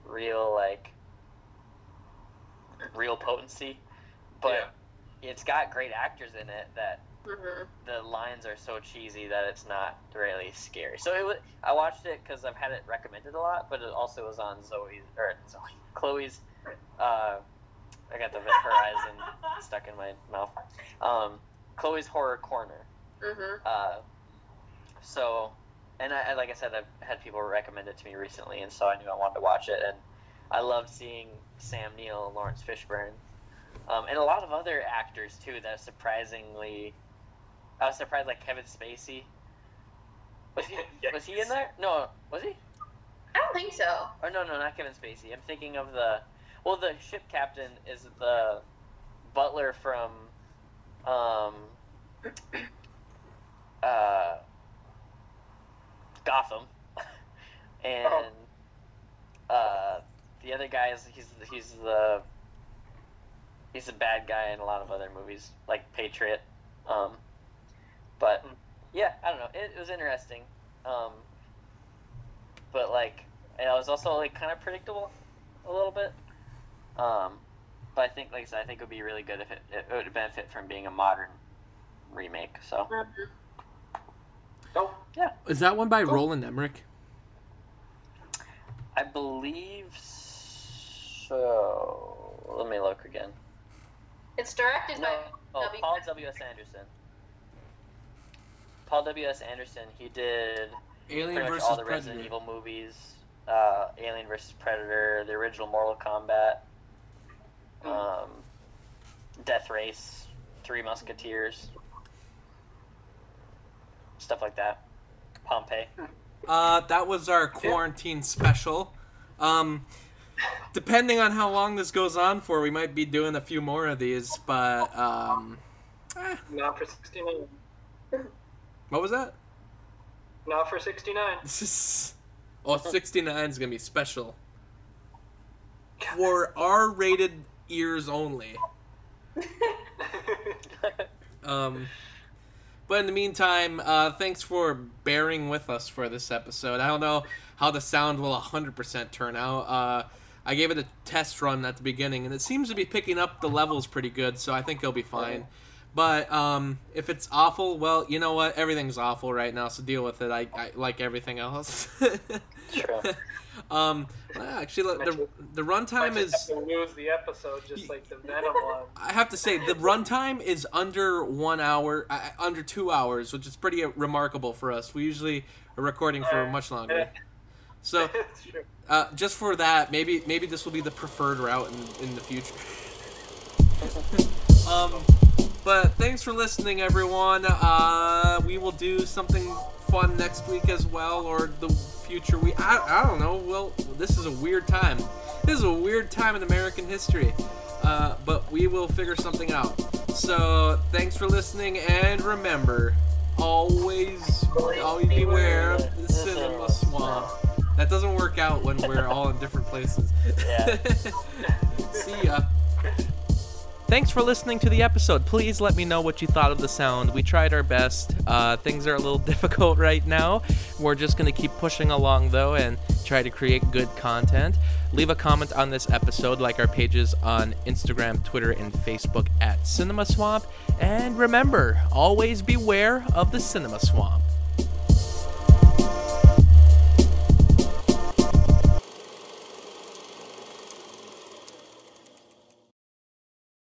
real like real potency. But it's got great actors in it that Mm-hmm. the lines are so cheesy that it's not really scary. So it was, I watched it because I've had it recommended a lot, but it also was on Zoe's or Zoe, Chloe's. Uh, I got the Horizon stuck in my mouth. Um, Chloe's Horror Corner. Mm-hmm. Uh, so, and I, like I said, I've had people recommend it to me recently, and so I knew I wanted to watch it, and I loved seeing Sam Neill and Laurence Fishburne, um, and a lot of other actors too. That surprisingly, I was surprised, like Kevin Spacey. Was he? Was he in there? No, was he? I don't think so. Or no, no, not Kevin Spacey. I'm thinking of the. Well, the ship captain is the butler from. Um. Uh. Gotham, and uh, the other guy is he's he's the he's a bad guy in a lot of other movies like Patriot. Um, but yeah, I don't know. It, it was interesting. Um, but like, and it was also like kind of predictable a little bit. Um, but I think, like I said, I think it would be really good if it, it would benefit from being a modern remake. So Oh, yeah. Is that one by Roland Emmerich? I believe so. Let me look again. It's directed No, by oh, W. Paul W. S. Anderson. Paul W. S. Anderson. He did Alien pretty much versus all the Predator. Resident Evil movies, uh, Alien vs Predator, the original Mortal Kombat, um, Death Race, Three Musketeers, stuff like that. Pompeii. Uh, that was our quarantine special. Um, depending on how long this goes on for, we might be doing a few more of these. But um, eh, not for 69. What was that? Not for 69. This is oh, 69 is gonna be special for R-rated ears only. Um, but in the meantime, uh, thanks for bearing with us for this episode. I don't know how the sound will 100% turn out. Uh, I gave it a test run at the beginning, and it seems to be picking up the levels pretty good, so I think it'll be fine. But um, if it's awful, well, you know what? Everything's awful right now, so deal with it. I, I like everything else. True. um, well, actually, the the runtime is. have to lose the episode just like the Venom one. I have to say the runtime is under one hour, uh, under two hours, which is pretty remarkable for us. We usually are recording for much longer. So, uh, just for that, maybe maybe this will be the preferred route in, in the future. um, but thanks for listening, everyone. Uh, we will do something fun next week as well, or the future We I, I don't know. Well, this is a weird time. This is a weird time in American history. Uh, but we will figure something out. So thanks for listening, and remember, always, always beware of the cinema swamp. That doesn't work out when we're all in different places. Yeah. See ya. Thanks for listening to the episode. Please let me know what you thought of the sound. We tried our best. Uh, things are a little difficult right now. We're just going to keep pushing along, though, and try to create good content. Leave a comment on this episode, like our pages on Instagram, Twitter, and Facebook at Cinema Swamp. And remember, always beware of the Cinema Swamp.